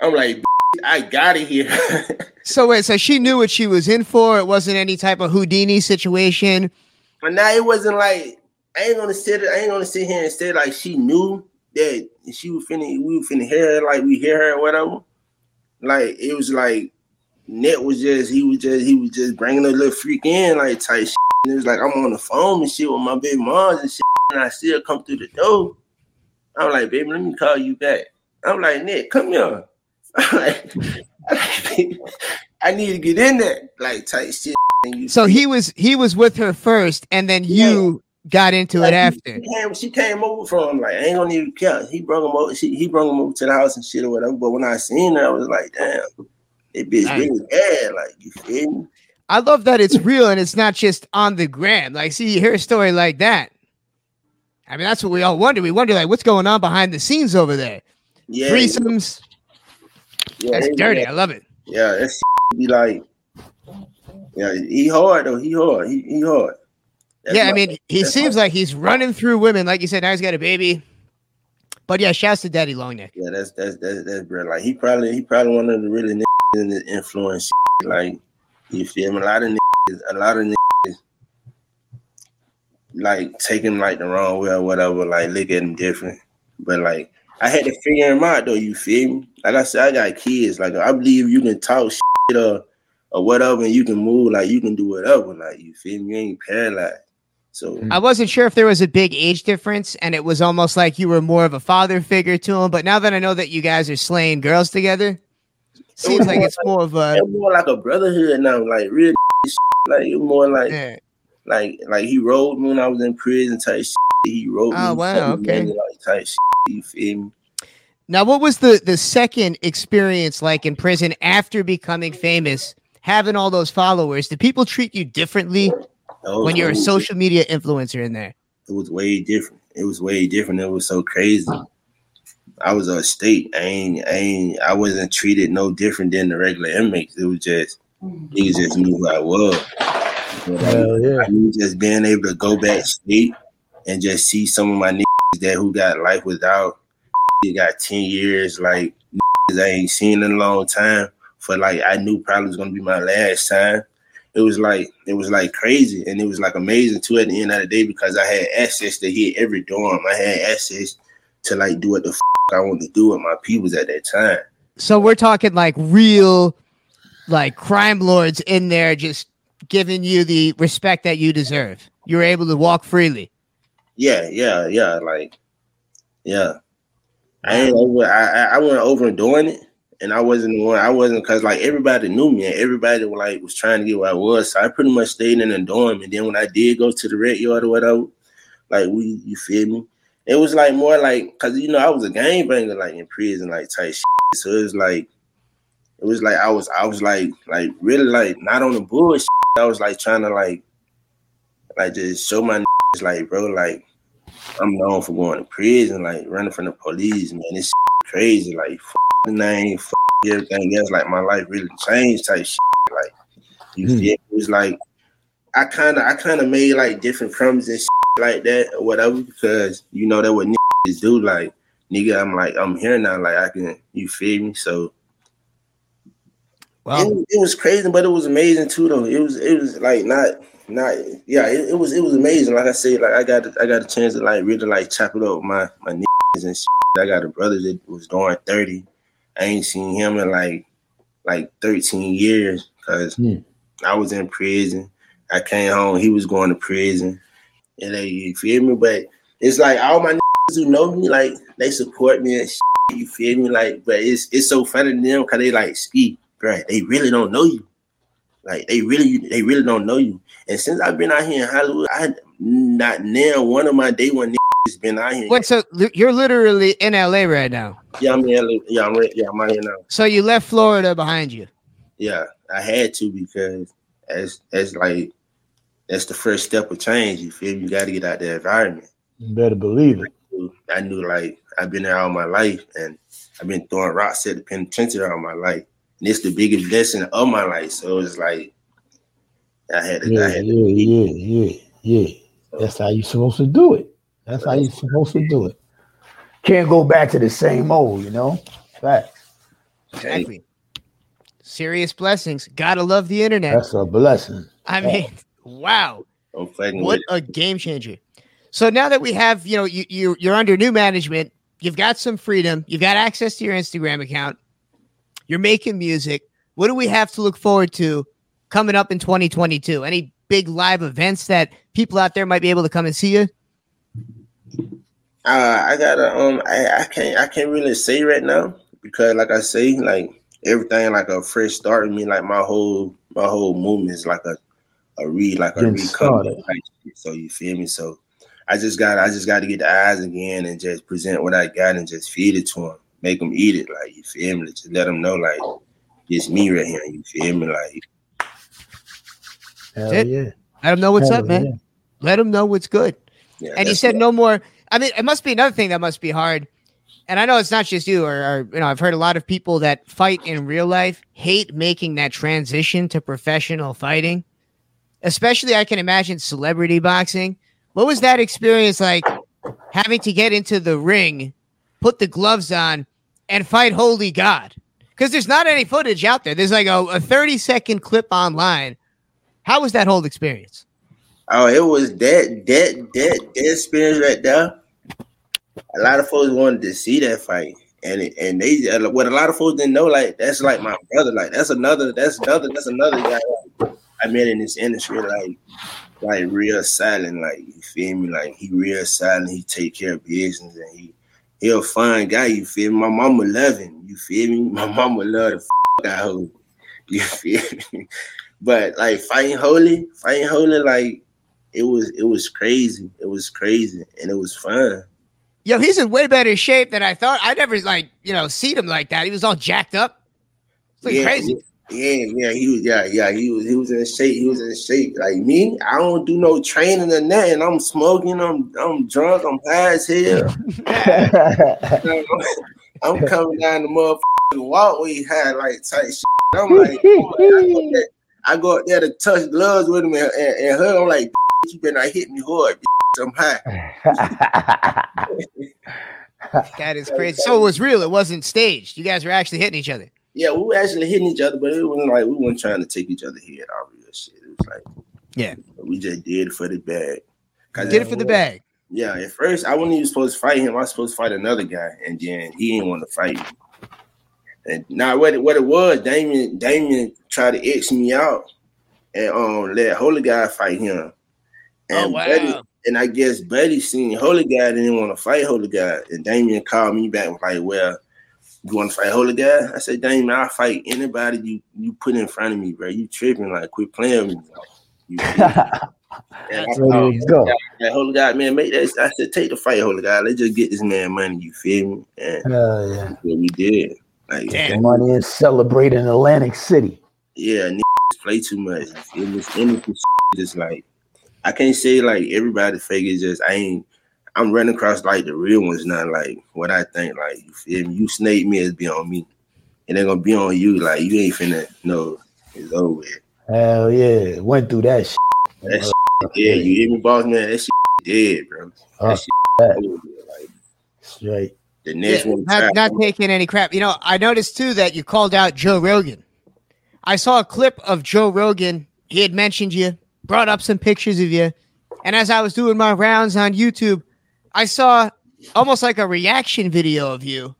I'm like, I got it here. So wait, so she knew what she was in for. It wasn't any type of Houdini situation. but now it wasn't like I ain't gonna sit. I ain't gonna sit here and say like she knew that she was finna. We were finna hear her like we hear her or whatever. Like it was like Net was just he was just he was just bringing a little freak in like type shit. And it was like I'm on the phone and shit with my baby moms and shit, and I see her come through the door. I'm like, baby, let me call you back. I'm like, Nick, come here. I'm like, I need to get in there, like type shit. So he was he was with her first, and then you got into it after. She came, she came over from like I ain't gonna even count. He brought him over. She, he brought him over to the house and shit or whatever. But when I seen her, I was like, damn, that bitch really bad. Like you feel me? I love that it's real and it's not just on the gram. Like, see, you hear a story like that. I mean, that's what we all wonder. We wonder, like, what's going on behind the scenes over there? Yeah, Threesomes. yeah, That's dirty. Yeah, I love it. yeah shit be like, yeah, he hard though. He hard. He, he hard. That's yeah, I mean, he seems my- like he's running through women. Like you said, now he's got a baby. But yeah, shouts to Daddy Longneck. Yeah, that's that's that's that's bro. Like he probably he probably one of the really in the influence. Like you feel me? A lot of niggas, a lot of niggas, like him like the wrong way or whatever. Like look at him different. But like I had to figure him out though. You feel me? Like I said, I got kids. Like I believe you can talk shit or or whatever, and you can move. Like you can do whatever. Like you feel me? You ain't paralyzed. So I wasn't sure if there was a big age difference and it was almost like you were more of a father figure to him. But now that I know that you guys are slaying girls together, seems like it's more of a. more like a brotherhood now. Like real shit. Like it more like. Yeah. Like like he rode me when I was in prison type shit. He rode oh, me. Oh, wow, okay. Like type shit. You feel me? Now, what was the the second experience like in prison after becoming famous, having all those followers? Did people treat you differently when you're a social media influencer in there? It was way different. It was way different. It was so crazy. I was a state. I ain't. I ain't. I wasn't treated no different than the regular inmates. It was just mm. niggas just knew who I was. You know, Hell yeah. I knew just being able to go back state and just see some of my niggas that who got life without. They got ten years. Like niggas I ain't seen in a long time. For like I knew probably was gonna be my last time. It was like it was like crazy and it was like amazing too at the end of the day because I had access to hit every dorm. I had access to like do what the f- I wanted to do with my peoples at that time. So we're talking like real, like crime lords in there, just giving you the respect that you deserve. You're able to walk freely. Yeah, yeah, yeah. Like, yeah. I ain't over. I I I wasn't overdoing it, and I wasn't the one. I wasn't because like everybody knew me, and everybody like was trying to get where I was. So I pretty much stayed in the dorm, and then when I did go to the red yard or whatever, like we, you feel me? It was like more like because you know I was a gang banger like in prison like type shit. So it was like it was like I was I was like like really like not on the bullshit. I was like trying to like like just show my niggas, like bro like I'm known for going to prison like running from the police man. It's crazy like f- the name f- everything else like my life really changed type shit. Like you Hmm. feel it was like I kind of I kind of made like different crumbs and shit like that or whatever because you know that what niggas do like nigga I'm like I'm here now like I can you feel me? So Well, it, it was crazy but it was amazing too though. It was it was like not not yeah it, it was it was amazing. Like I said like I got I got a chance to like really like chop it up with my my niggas and shit. I got a brother that was doing 30 I ain't seen him in like like 13 years because Hmm. I was in prison. I came home he was going to prison and they you feel me but it's like all my niggas who know me like they support me and shit, you feel me like but it's it's so funny to them because they like ski right? they really don't know you like they really they really don't know you and since I've been out here in Hollywood I not now one of my day one niggas been out here wait, so you're literally in LA right now. yeah I'm in LA. yeah I'm re- yeah I'm out here now So you left Florida behind you. yeah I had to because as as like that's the first step of change you feel me? you got to get out that environment You better believe it. I knew like I've been there all my life and I've been throwing rocks at the penitentiary all my life. And it's the biggest blessing of my life. So it's like I had to, I Yeah, had to yeah, yeah, yeah, yeah. That's how you're supposed to do it. That's how you're supposed to do it. Can't go back to the same old, you know. Facts. Exactly. serious blessings. Gotta love the internet. That's a blessing. I mean, wow. What a game changer. So now that we have, you know, you, you you're under new management, you've got some freedom, you've got access to your Instagram account, you're making music. What do we have to look forward to coming up in 2022? Any big live events that people out there might be able to come and see you? Uh, I gotta um, I, I can't I can't really say right now because like I say, like everything like a fresh start in me, like my whole my whole movement is like a a re like a Getting recovery. started. So you feel me? So I just got I just got to get the eyes again and just present what I got and just feed it to them, make them eat it. Like you feel me? Just let them know like it's me right here. You feel me? Like Hell it. yeah. Let them know what's Hell up, man. yeah. Let them know what's good. yeah. and you said what- no more. I mean, it must be another thing that must be hard. And I know it's not just you, or, or you know, I've heard a lot of people that fight in real life hate making that transition to professional fighting. Especially, I can imagine celebrity boxing. What was that experience like? Having to get into the ring, put the gloves on, and fight Holy God. Because there's not any footage out there. There's like a, a 30 second clip online. How was that whole experience? Oh, it was that that that that experience right there. A lot of folks wanted to see that fight, and and they what a lot of folks didn't know. Like that's like my brother. Like that's another. That's another. That's another guy I met in this industry. Like like real silent. Like you feel me? Like he real silent. He take care of business, and he he a fine guy. You feel me? My mama love him. You feel me? My mama love the f- out of him. You feel me? But like fighting holy, fighting holy, like it was it was crazy. It was crazy and it was fun. Yo, he's in way better shape than I thought. I never like, you know, seen him like that. He was all jacked up. It's like yeah, crazy. Yeah, yeah, he was yeah, yeah, he was he was in shape. He was in shape. Like me, I don't do no training or nothing. I'm smoking, I'm I'm drunk, I'm high as hell. I'm coming down the motherfucking walkway high like tight shit. I'm like, oh, I, go up there to touch gloves with him and, and, and her. I'm like, you better not hit me hard. I'm high. That is crazy. So it was real. It wasn't staged. You guys were actually hitting each other. Yeah, we were actually hitting each other, but it wasn't like we weren't trying to take each other head out real shit. It was like, Yeah. we just did it for the bag. 'Cause Did it for the bag. Yeah, at first I wasn't even supposed to fight him. I was supposed to fight another guy, and then he didn't want to fight me. And now what it, what it was, Damon Damon tried to X me out and um let Holy Guy fight him. And Oh, wow. Buddy, and I guess Buddy seen Holy Guy didn't want to fight Holy Guy. And Damon called me back and was like, Well, you want to fight Holy Guy? I said, Damon, I'll fight anybody you you put in front of me, bro. You tripping, like quit playing with me. You, and I Ready to go. that holy God, man, make that. I said, take the fight, holy God. Let's just get this man money. You feel me? And Hell yeah. what we did. Like, Damn. Money is celebrating Atlantic City. yeah, niggas play too much. It was innocent shit, just like I can't say like everybody fake. It's just I ain't. I'm running across like the real ones, not like what I think. Like you feel me? You snake me, it's be on me. It ain't gonna be on you. Like you ain't finna know it's over. With. Hell yeah. Went through that shit. That shit, yeah, you hear me, boss man? That shit dead, bro. Uh, That shit that. over. Like Straight. the next Yeah, one. not, not taking any crap. You know, I noticed too that you called out Joe Rogan. I saw a clip of Joe Rogan. He had mentioned you, brought up some pictures of you. And as I was doing my rounds on YouTube, I saw almost like a reaction video of you.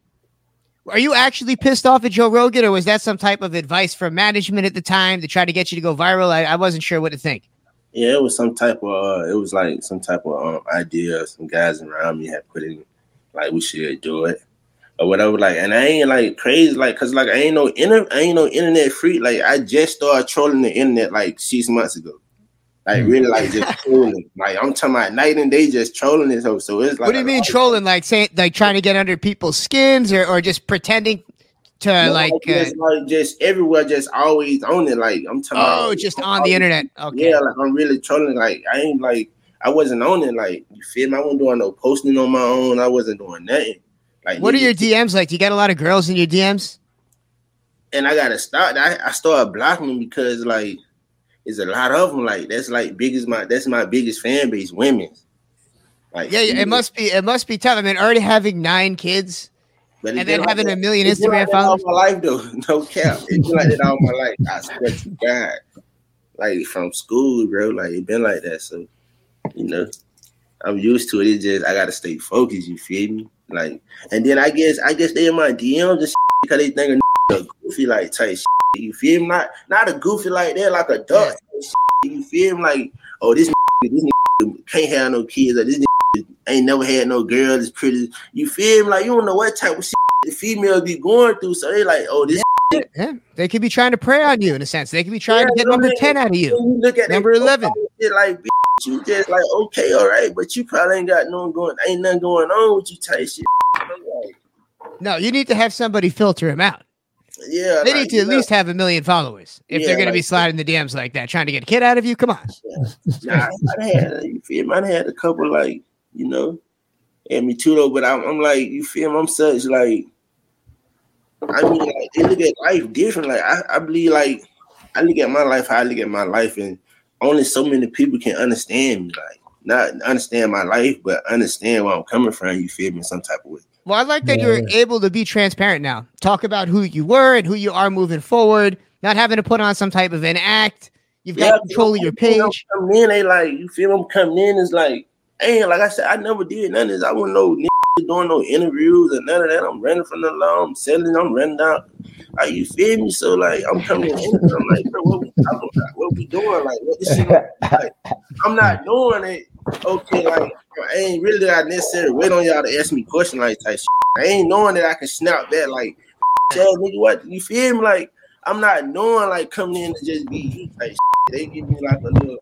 Are you actually pissed off at Joe Rogan, or was that some type of advice from management at the time to try to get you to go viral? I, I wasn't sure what to think. Yeah, it was some type of uh, it was like some type of um, idea some guys around me had put in like we should do it or whatever. Like, and I ain't like crazy, like, cause like I ain't no inter, I ain't no internet freak. Like, I just started trolling the internet like six months ago. Like, really, like just trolling. Like, I'm talking about night and day, just trolling this hoe. So it's like, what do you mean trolling? Like saying, like trying to get under people's skins, or, or just pretending to No, like? Uh, just, like just everywhere, just always on it. Like, I'm talking. oh, about, just I'm on the internet. Okay. Yeah, like I'm really trolling. Like I ain't like I wasn't on it. Like you feel me? I wasn't doing no posting on my own. I wasn't doing nothing. Like What are your DMs like? Do you got a lot of girls in your DMs? and I gotta stop. I, I started blocking them because like it's a lot of them. Like that's like biggest my that's my biggest fan base, women. Like Yeah, it must be it must be tough. I mean, already having nine kids But And then like having a million it's Instagram like that all followers? my life though, no cap. It's been like that all my life. I swear to God, like from school, bro. Like it been like that. So you know, I'm used to it. It's just I gotta stay focused. You feel me? Like, and then I guess I guess they in my DMs and because they think a goofy like type. Shit. You feel me? Not not a goofy like that, like a duck. shit. You feel me? Like, oh this this can't have no kids. Or this ain't never had no girl. It's pretty. You feel me? Like you don't know what type of shit the females be going through. So they like, oh this. Yeah, they could be trying to prey on you in a sense. They could be trying to get number mean? 10 out of you. You look at Number 11. shit, like bitch, you just like okay, all right, but you probably ain't got no going, ain't nothing going on with you type shit. No, you need to have somebody filter him out. Yeah, They like, need to at yeah. least have a million followers if Yeah, they're going to be sliding the DMs like that, trying to get a kid out of you. Come on. Nah, I had you feel me? I had a couple like you know, and me too though. But I'm, I'm like you feel me? I'm such like I mean like they look at life different. Like I, I believe like I look at my life how I look at my life, and only so many people can understand me. Like not understand my life, but understand where I'm coming from. You feel me? Some type of way. Well, I like that Yeah, you're able to be transparent now. Talk about who you were and who you are moving forward, not having to put on some type of an act. You've got control of your page. Coming in, they like you feel? I'm coming in is like, ain't like I said, I never did none of this. I wouldn't know doing no interviews and none of that. I'm running from the law. I'm selling. I'm running out. Like you feel me? So like I'm coming in. I'm like, bro, what we talking about? What we doing? Like what this shit? Like, I'm not doing it. Okay, like I ain't really got necessarily wait on y'all to ask me questions like type shit. I ain't knowing that I can snap that like, tell nigga what you feel me? Like I'm not knowing like coming in to just be you type shit. They give me like a little,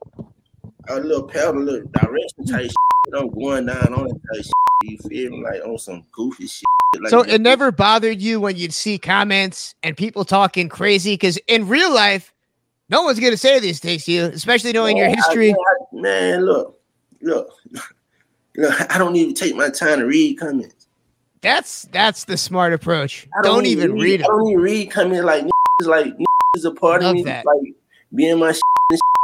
a little pad, a little direction type shit. I'm going down on type shit. You feel me? Like on some goofy shit. Like, So it never bothered you when you'd see comments and people talking crazy because in real life, no one's to say these things to you, especially knowing your Man, I- history. I- man, look, look, look. I don't even take my time to read comments. That's that's the smart approach. I Don't, even read I it. don't even read comments like niggas, like is a part Love of me. that. Like being my shit,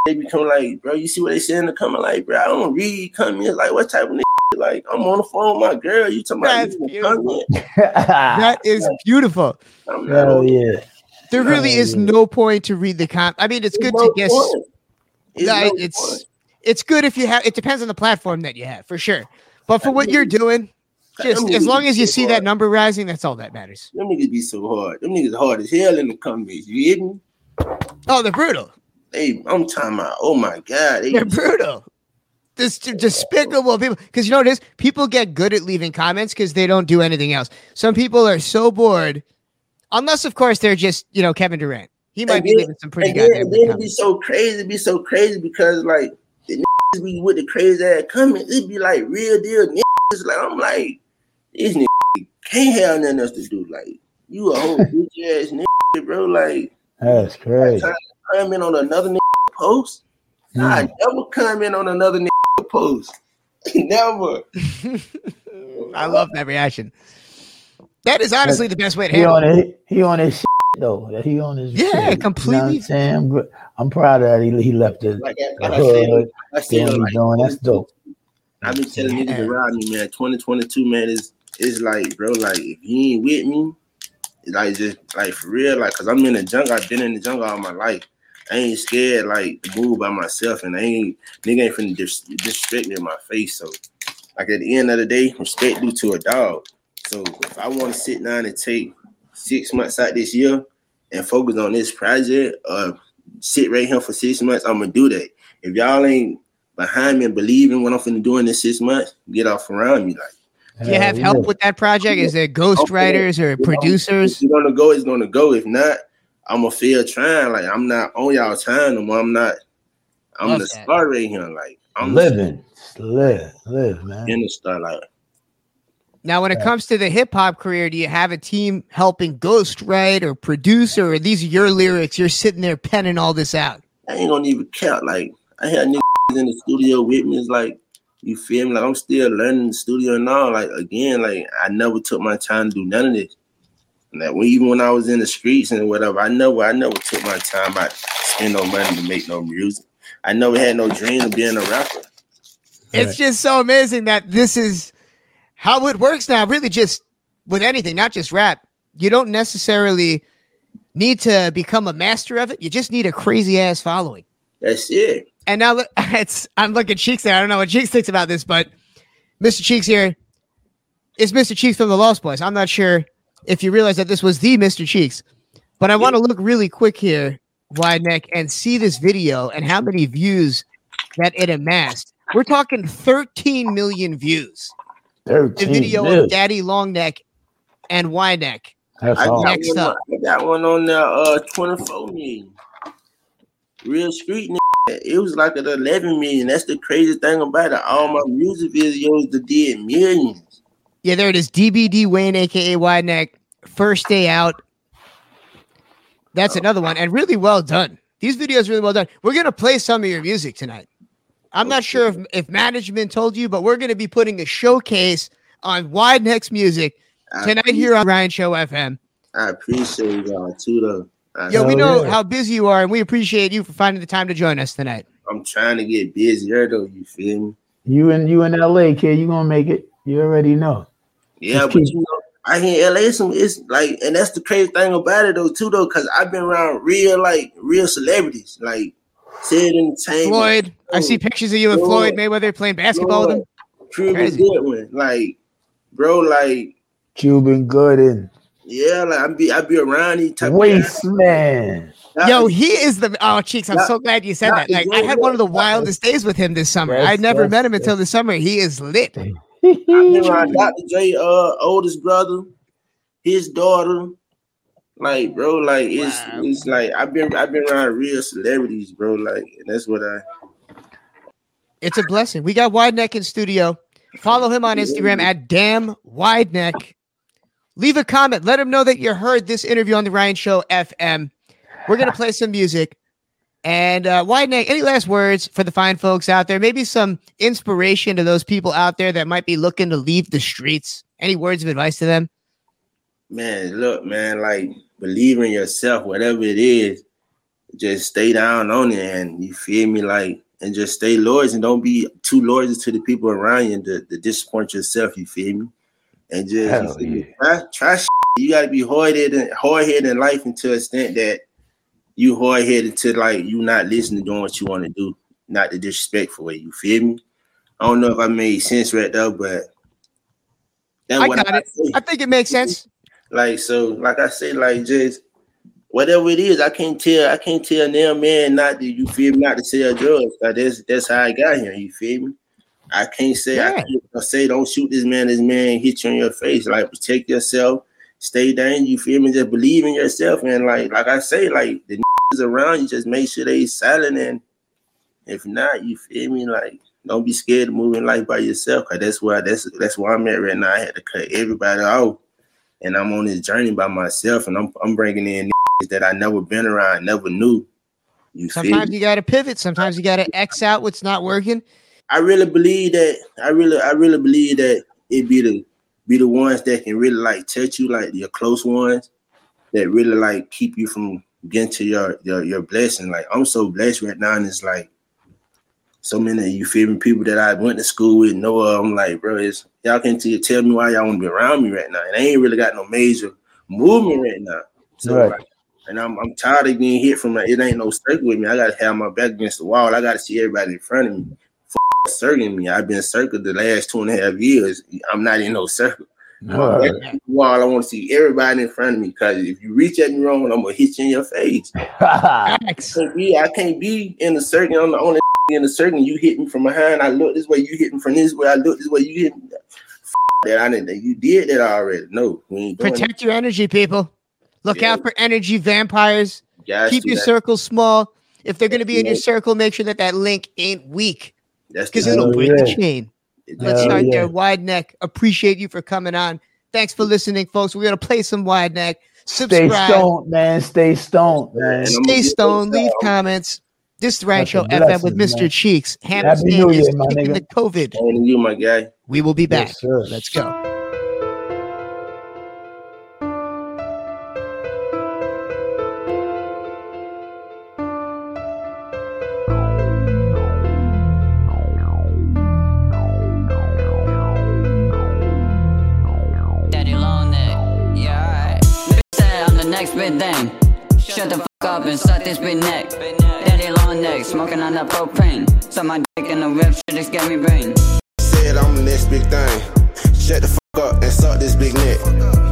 they become like, bro. You see what they say in the comment? Like, bro, I don't read comments. Like, what type of nigga? Like, I'm on the phone with my girl. You talking about That's reading a comment? That is beautiful. I'm not Hell on yeah. There really is no point to read the com. I mean, it's good no to guess. point. It's No, no it's point. it's good if you have. It depends on the platform that you have, for sure. But for what you're doing, just as long as you so see hard. that number rising, that's all that matters. Them niggas be so hard. Them niggas hard as hell in the comments. You hear me? Oh, they're brutal. They, I'm talking about. Oh my god, they They're brutal. This despicable people. Because you know what it is? People get good at leaving comments because they don't do anything else. Some people are so bored, unless of course they're just you know Kevin Durant. He might And be then- leaving some pretty and then, good then it be so crazy, it be so crazy because like the niggas be with the crazy ass comments, It'd be like real deal niggas. Like I'm like, these niggas can't have nothing else to do. Like you a whole bitch ass nigga, bro. Like That's crazy. Comment on another nigga post. I Mm. never comment on another nigga post. never. I love that reaction. That is honestly the best way to He handle on it. it. He on his shit, though. That He on his Yeah, shit. You know completely. I'm? I'm, I'm proud of that. He, he left it. Like, I- the like I said, hood. I said, Doing like, doing. That's dope. I've been telling Yeah. niggas around me, man. 2022, man, is is like, bro, like if you ain't with me, like just like for real, like, cause I'm in the jungle. I've been in the jungle all my life. I ain't scared like to move by myself, and I ain't nigga ain't finna dis- disrespect me in my face. So, like at the end of the day, respect due to a dog. So if I want to sit down and take six months out this year and focus on this project, or sit right here for six months, I'm gonna do that. If y'all ain't behind me and believing what I'm finna do in this six months, get off around me. Like, Do you have help with that project? Is there ghostwriters or producers? if it's gonna go, it's gonna go. If not, I'm gonna feel trying. Like I'm not on y'all time no more. I'm not. I'm Love the that. star right here. Like. I'm living. Live. Live, man. in the star. Like Now, when it comes to the hip hop career, do you have a team helping ghostwrite or produce, or these are these your lyrics? You're sitting there penning all this out. I ain't gonna even count. Like I had niggas in the studio with me. It's like you feel me? Like I'm still learning the studio now. Like again, like I never took my time to do none of this. And that when, even when I was in the streets and whatever, I never, I never took my time I to spend no money to make no music. I never had no dream of being a rapper. It's just so amazing that this is how it works now. Really, just with anything, not just rap, you don't necessarily need to become a master of it. You just need a crazy ass following. That's it. And now look- it's I'm looking at Cheeks there. I don't know what Cheeks thinks about this, but Mr. Cheeks here is Mr. Cheeks from the Lost Boyz. I'm not sure if you realize that this was the Mr. Cheeks, but I want to look really quick here, wide neck, and see this video and how many views that it amassed. We're talking 13 million views. The 13 video million. of Daddy Long Neck and Wide Neck. That's I all. got, Next one, up. I got one on there, uh, 24 million. Real street nigga. It was like an 11 million. That's the crazy thing about it. All my music videos that did millions. Yeah, there it is. DBD Wayne, aka Wide Neck. First day out. That's oh. another one, and really well done. These videos really well done. We're gonna play some of your music tonight. I'm not sure if, if management told you, but we're gonna be putting a showcase on Wide Neck's music tonight here on Ryan Show FM. I appreciate y'all too, though. I, Yo, we know yeah. how busy you are, and we appreciate you for finding the time to join us tonight. I'm trying to get busier, though. You feel me? You in you in LA, kid. You gonna make it. You already know. Yeah, but you know, I hear LA some it's like, and that's the crazy thing about it though, too, though, because I've been around real like real celebrities, like Sid Entertainment, Floyd, I see pictures of you and Floyd Mayweather playing basketball with him. Cuban Crazy. Goodwin, like, bro, like, Cuba Gooding. yeah, like I be I be around these type Waste man. of Yo, he is the oh cheeks. I'm Not- so glad you said that. Like I had one of the wildest days with him this summer. I never met him until this summer. He is lit. I been around Dr. J, uh, oldest brother, his daughter. Like, bro, like it's Wow. it's like I've been I've been around real celebrities, bro. Like, and that's what I It's a blessing. We got Wide Neck in studio. Follow him on Instagram at damn wide neck. Leave a comment. Let him know that you heard this interview on the Ryan Show FM. We're gonna play some music. And uh, wide neck. Any last words for the fine folks out there? Maybe some inspiration to those people out there that might be looking to leave the streets. Any words of advice to them? man, look, man, like believe in yourself, whatever it is, just stay down on it and you feel me, like and just stay loyal and don't be too loyal to the people around you to, to disappoint yourself, you feel me? And just you Hell feel me? yeah. try, try shit. you gotta be hard headed hard headed in life until extent that you hard headed to like you not listening doing what you want to do, not the disrespectful way, you feel me? I don't know if I made sense right there, but that's I what got it. say. I think it makes sense. Like so, like I said, like just whatever it is, I can't tell. I can't tell now, man, not to you feel me, not to sell drugs. Like that's that's how I got here. You feel me? I can't say I Yeah. can't say don't shoot this man. This man hit you in your face. Like protect yourself. Stay down. You feel me? Just believe in yourself. And like like I say, like the is around you, just make sure they silent. And if not, you feel me? Like don't be scared to move in life by yourself. Cause that's why that's that's where I'm at right now. I had to cut everybody off and I'm on this journey by myself, and I'm I'm bringing in that I never been around, never knew. You Sometimes me? you got to pivot. Sometimes you got to X out what's not working. I really believe that. I really, I really believe that it be the be the ones that can really like touch you, like your close ones, that really like keep you from getting to your your your blessing. Like I'm so blessed right now, and it's like so many you feel me people that I went to school with know. of, I'm like, bro, it's y'all can t- tell me why y'all want to be around me right now, and I ain't really got no major movement right now. So Right. like, and I'm I'm tired of being hit from like, it ain't no circle with me. I gotta have my back against the wall. I gotta see everybody in front of me. F- circling me. I've been circled the last two and a half years. I'm not in no circle. All right. Wall, I want to see everybody in front of me because if you reach at me wrong, I'm gonna hit you in your face. Facts. can't be, I can't be in the circle. I'm the only in the circle. You hit me from behind. I look this way. You hit me from this way. I look this way. You hit me. That I didn't. You did that already. No, we ain't Protect your energy, people. Look Yeah. out for energy vampires. it. Keep your that. circle small. If they're going to be in your circle, make sure that that link ain't weak That's because the- it'll break yeah. the chain. Let's start yeah. there. Wide neck. Appreciate you for coming on. Thanks for listening, folks. We're going to play some wide neck. Stay Subscribe. stoned, man. Stay stoned, man. Stay stoned. Leave comments. This is the Ryan That's Show a FM with blessing, Mr. man. Cheeks. Hannah Happy New is Year, my kicking nigga. the COVID. And you, my guy. We will be back. Yes. Let's go. Shut the fuck up and suck this big neck. Daddy long neck, smoking on that propane. Suck my dick in the whip, shit just get me brain. Said I'm the next big thing. Shut the fuck up and suck this big neck.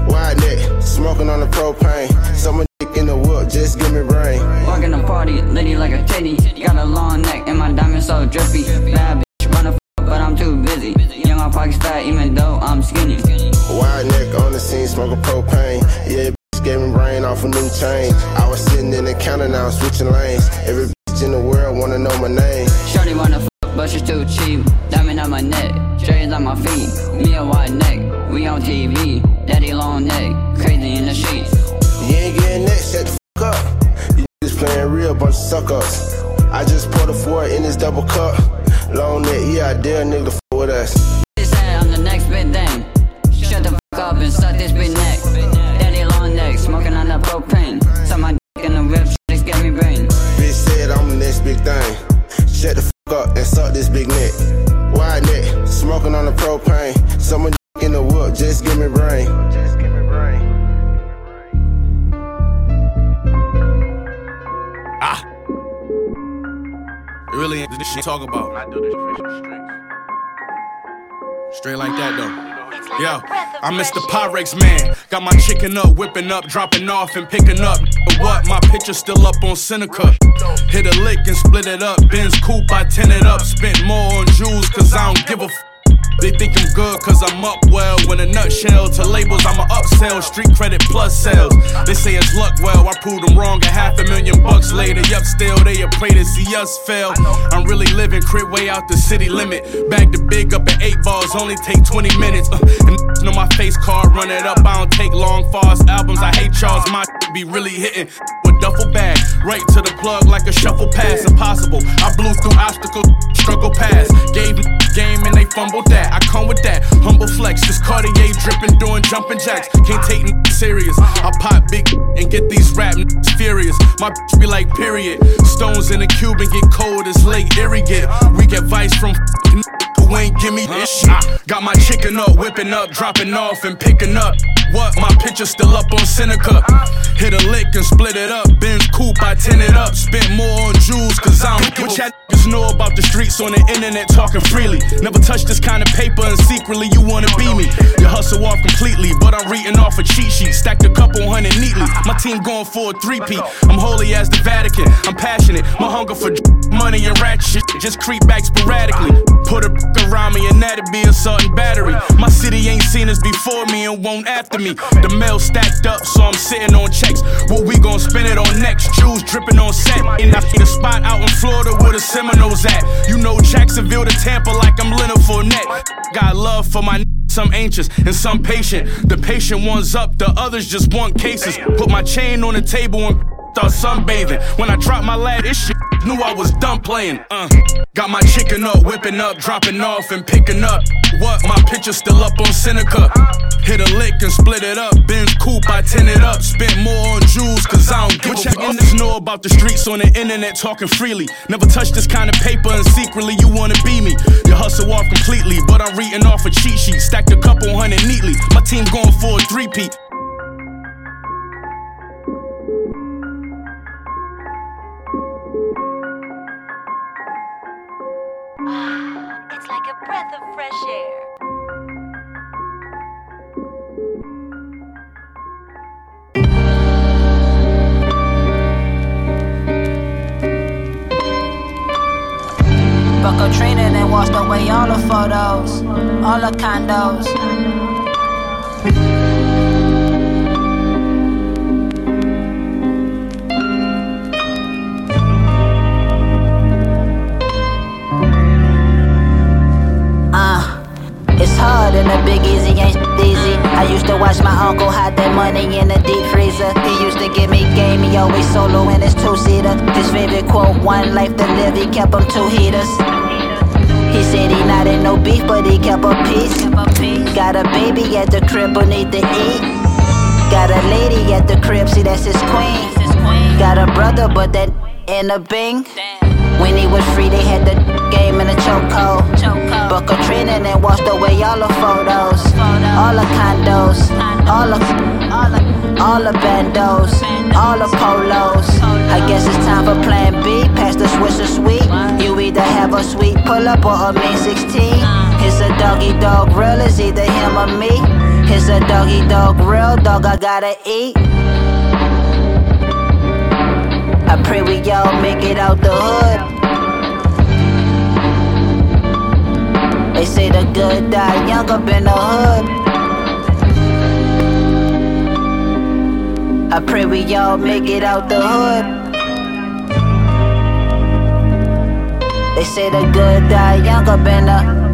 Wide neck, smoking on the propane. Suck my dick in the whip, just give me brain. Walking the party, litty like a titty. Got a long neck and my diamonds so drippy. Bad bitch, wanna fuck, but I'm too busy. Young on pockets fat, even though I'm skinny. Wide neck on the scene, smoking propane. Yeah, gave me brain off a new chain. I was sitting in the counter now, I'm switching lanes. Every bitch in the world wanna know my name. Shorty wanna fuck, but she's too cheap. Diamond on my neck, chains on my feet. Me a wide neck, we on TV. Daddy long neck, crazy in the sheets. You ain't getting that, shut the fuck up. You niggas playing real bunch of suck ups. I just poured a four in this double cup. Long neck, yeah, I dare nigga to fuck with us. She said I'm the next big thing. Shut the fuck up and suck this big up and suck this big neck. Wide neck, smoking on the propane. Someone in the whip, just give me brain. Just give me brain. Ah. It really ain't this shit talk about. I do this shit for the streets. Straight like that though. Yo, I'm Mr. Pyrex man. Got my chicken up, whipping up, dropping off and picking up. But what? My picture still up on Seneca. Hit a lick and split it up. Benz coupe, I tin it up. Spent more on jewels, cause I don't give a f. They think I'm good cause I'm up well. When a nutshell to labels, I'm a upsell. Street credit plus sales. They say it's luck well. I proved them wrong. A half a million bucks later. Yup, still they a pray to see us fail. I'm really living crib way out the city limit. Bag the big up at eight balls. Only take 20 minutes. Uh, and know my face card. Run it up. I don't take long fast albums. I hate Charles. My be really hitting duffel bag. Right to the plug like a shuffle pass. Impossible. I blew through obstacles. Struggle past. Gave game and they fumbled that. I come with that humble flex, just Cartier dripping, doing jumping jacks. Can't take n- serious. I pop big and get these rap n- furious. My bitch be like, period. Stones in the cube and get cold as Lake Erie get. We get vice from who ain't give me this shit. Got my chicken up, whipping up, dropping off and picking up. What? My picture still up on Seneca. Hit a lick and split it up. Benz coupe, I tin it up. Spent more on jewels, cause I don't give niggas know about the streets on the internet talking freely. Never touch this kind of paper and secretly you wanna be me. You hustle off completely, but I'm reading off a cheat sheet. Stacked a couple hundred neatly. My team going for a three-peat. I'm holy as the Vatican. I'm passionate. My hunger for money and rat shit just creep back sporadically. Put a around me and that'd be assault and battery. My city ain't seen us before me and won't after me. The mail stacked up, so I'm sitting on checks. What we gon' spend it on next? Jewels dripping on set. And I see the spot out in Florida with a the At. You know Jacksonville to Tampa like I'm Leonard Fournette. Got love for my some anxious and some patient. The patient one's up, the others just want cases. Put my chain on the table and start sunbathing. When I dropped my lad, this shit knew I was done playing. Uh, got my chicken up, whipping up, dropping off and picking up. What? My picture still up on Seneca. Hit a lick and split it up. Benz coupe, I tin it up. Spent more on jewels, cause I don't give what a fuck. Niggas know about the streets on the internet talking freely. Never touch this kind of paper and secretly you wanna be me. You hustle off completely, but I'm reading off a cheat sheet. Stacked a couple hundred neatly. My team going for a three-peat. It's like a breath of fresh air. Buck a trainer and washed away all the photos, all the condos. Hard and the big easy ain't easy. I used to watch my uncle hide that money in the deep freezer. He used to give me game, he always solo in his two seater. His favorite quote, one life to live, he kept him two heaters. He said he not in no beef, but he kept a peace. Got a baby at the crib who need to eat. Got a lady at the crib, see that's his queen. Got a brother, but that in a bing. When he was free, they had the game in a chokehold. for Katrina and washed away all the photos. All the condos, all the, all the, all the bandos, all the polos. I guess it's time for plan B. Pass the Swisher Sweet. You either have a sweet pull up or a May 16. It's a doggy dog real, it's either him or me. It's a doggy dog real, dog, I gotta eat. I pray we all make it out the hood. They say the good die young up in the hood. I pray we all make it out the hood. They say the good die young up in the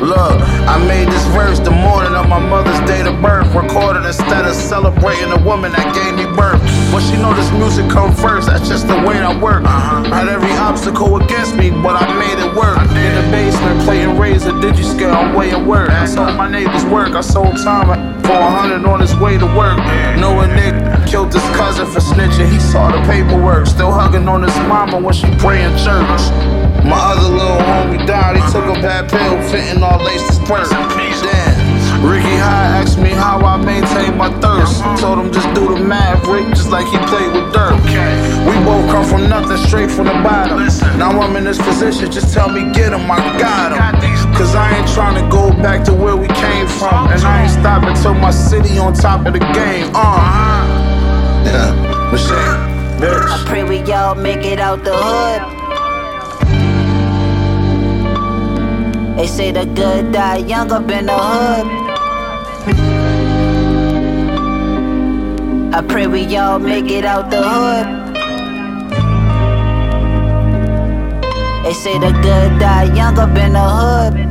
Look, I made this verse the morning of my mother's date of birth. Recorded instead of celebrating the woman that gave me birth. But she know this music come first, that's just the way I work. Uh-huh. Had every obstacle against me, but I made it work. In the basement, playing razor, digicale, I'm way of work. I sold my neighbor's work, I sold time for a hundred on his way to work. Knowing Nick killed his cousin for snitching, he saw the paperwork. Still hugging on his mama when she pray in church. My other little homie died, he took a bad pill, fitting all laces perk. Damn. Ricky High asked me how I maintain my thirst. Told him just do the math, Rick, just like he played with dirt. We both come from nothing, straight from the bottom. Now I'm in this position, just tell me get him, I got him. Cause I ain't trying to go back to where we came from. And I ain't stopping till my city on top of the game. Uh. Yeah, machine. Bitch. I pray we all make it out the hood. They say the good die young up in the hood. I pray we all make it out the hood. They say the good die young up in the hood.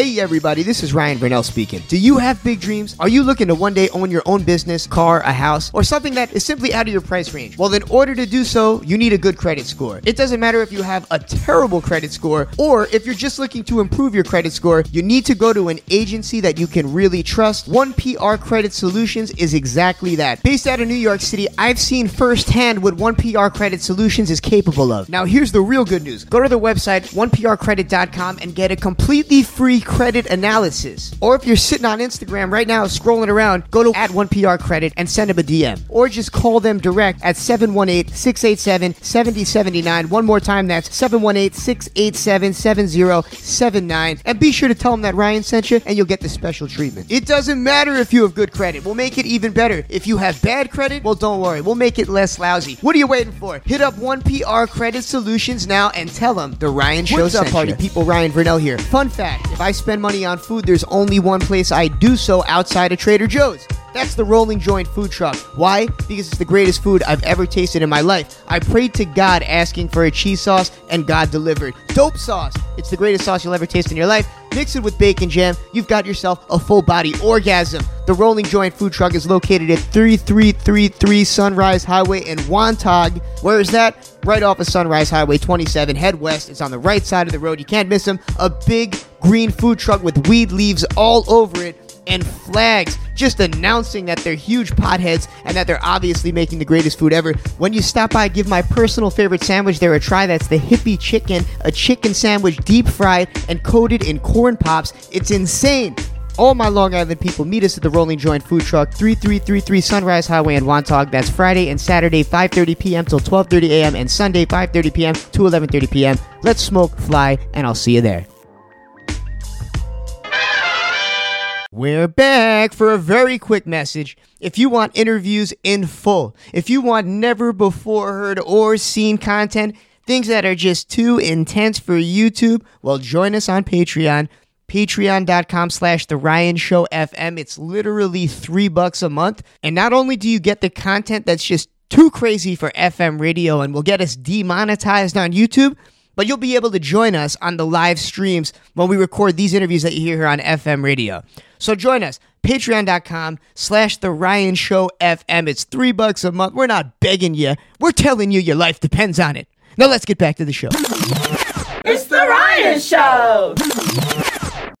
Hey everybody, this is Ryan Verneuille speaking. Do you have big dreams? Are you looking to one day own your own business, car, a house, or something that is simply out of your price range? Well, in order to do so, you need a good credit score. It doesn't matter if you have a terrible credit score or if you're just looking to improve your credit score, you need to go to an agency that you can really trust. 1PR Credit Solutions is exactly that. Based out of New York City, I've seen firsthand what 1PR Credit Solutions is capable of. Now, here's the real good news. Go to their website, 1prcredit.com, and get a completely free credit analysis. Or if you're sitting on Instagram right now scrolling around, go to at 1PR Credit and send them a DM. Or just call them direct at 718 687 7079. One more time, that's 718 687 7079. And be sure to tell them that Ryan sent you and you'll get the special treatment. It doesn't matter if you have good credit, we'll make it even better. If you have bad credit, well, don't worry, we'll make it less lousy. What are you waiting for? Hit up 1PR Credit Solutions now and tell them the Ryan Show What's up, party people? Ryan Verneuille here. Fun fact if I spend money on food, there's only one place I do so outside of Trader Joe's. That's the Rolling Joint food truck. Why? Because it's the greatest food I've ever tasted in my life. I prayed to God asking for a cheese sauce, and God delivered. Dope sauce. It's the greatest sauce you'll ever taste in your life. Mix it with bacon jam. You've got yourself a full body orgasm. The Rolling Joint food truck is located at 3333 Sunrise Highway in Wantagh. Where is that? Right off of Sunrise Highway 27. Head west. It's on the right side of the road. You can't miss them. A big green food truck with weed leaves all over it and flags just announcing that they're huge potheads and that they're obviously making the greatest food ever. When you stop by, give my personal favorite sandwich there a try. That's the hippie chicken, a chicken sandwich deep fried and coated in corn pops. It's insane. All my Long Island people meet us at the Rolling Joint Food Truck, 3333 Sunrise Highway in Wantagh. That's Friday and Saturday, 5:30 p.m. till 12:30 a.m. and Sunday, 5:30 p.m. to 11:30 p.m. Let's smoke, fly, and I'll see you there. We're back for a very quick message. If you want interviews in full, if you want never before heard or seen content, things that are just too intense for YouTube, well, join us on Patreon. Patreon.com slash The Ryan Show FM. It's literally three bucks a month. And not only do you get the content that's just too crazy for FM radio and will get us demonetized on YouTube, but you'll be able to join us on the live streams when we record these interviews that you hear here on FM radio. So join us, patreon.com slash the Ryan Show FM. It's three bucks a month. We're not begging you. We're telling you your life depends on it. Now let's get back to the show. It's the Ryan Show.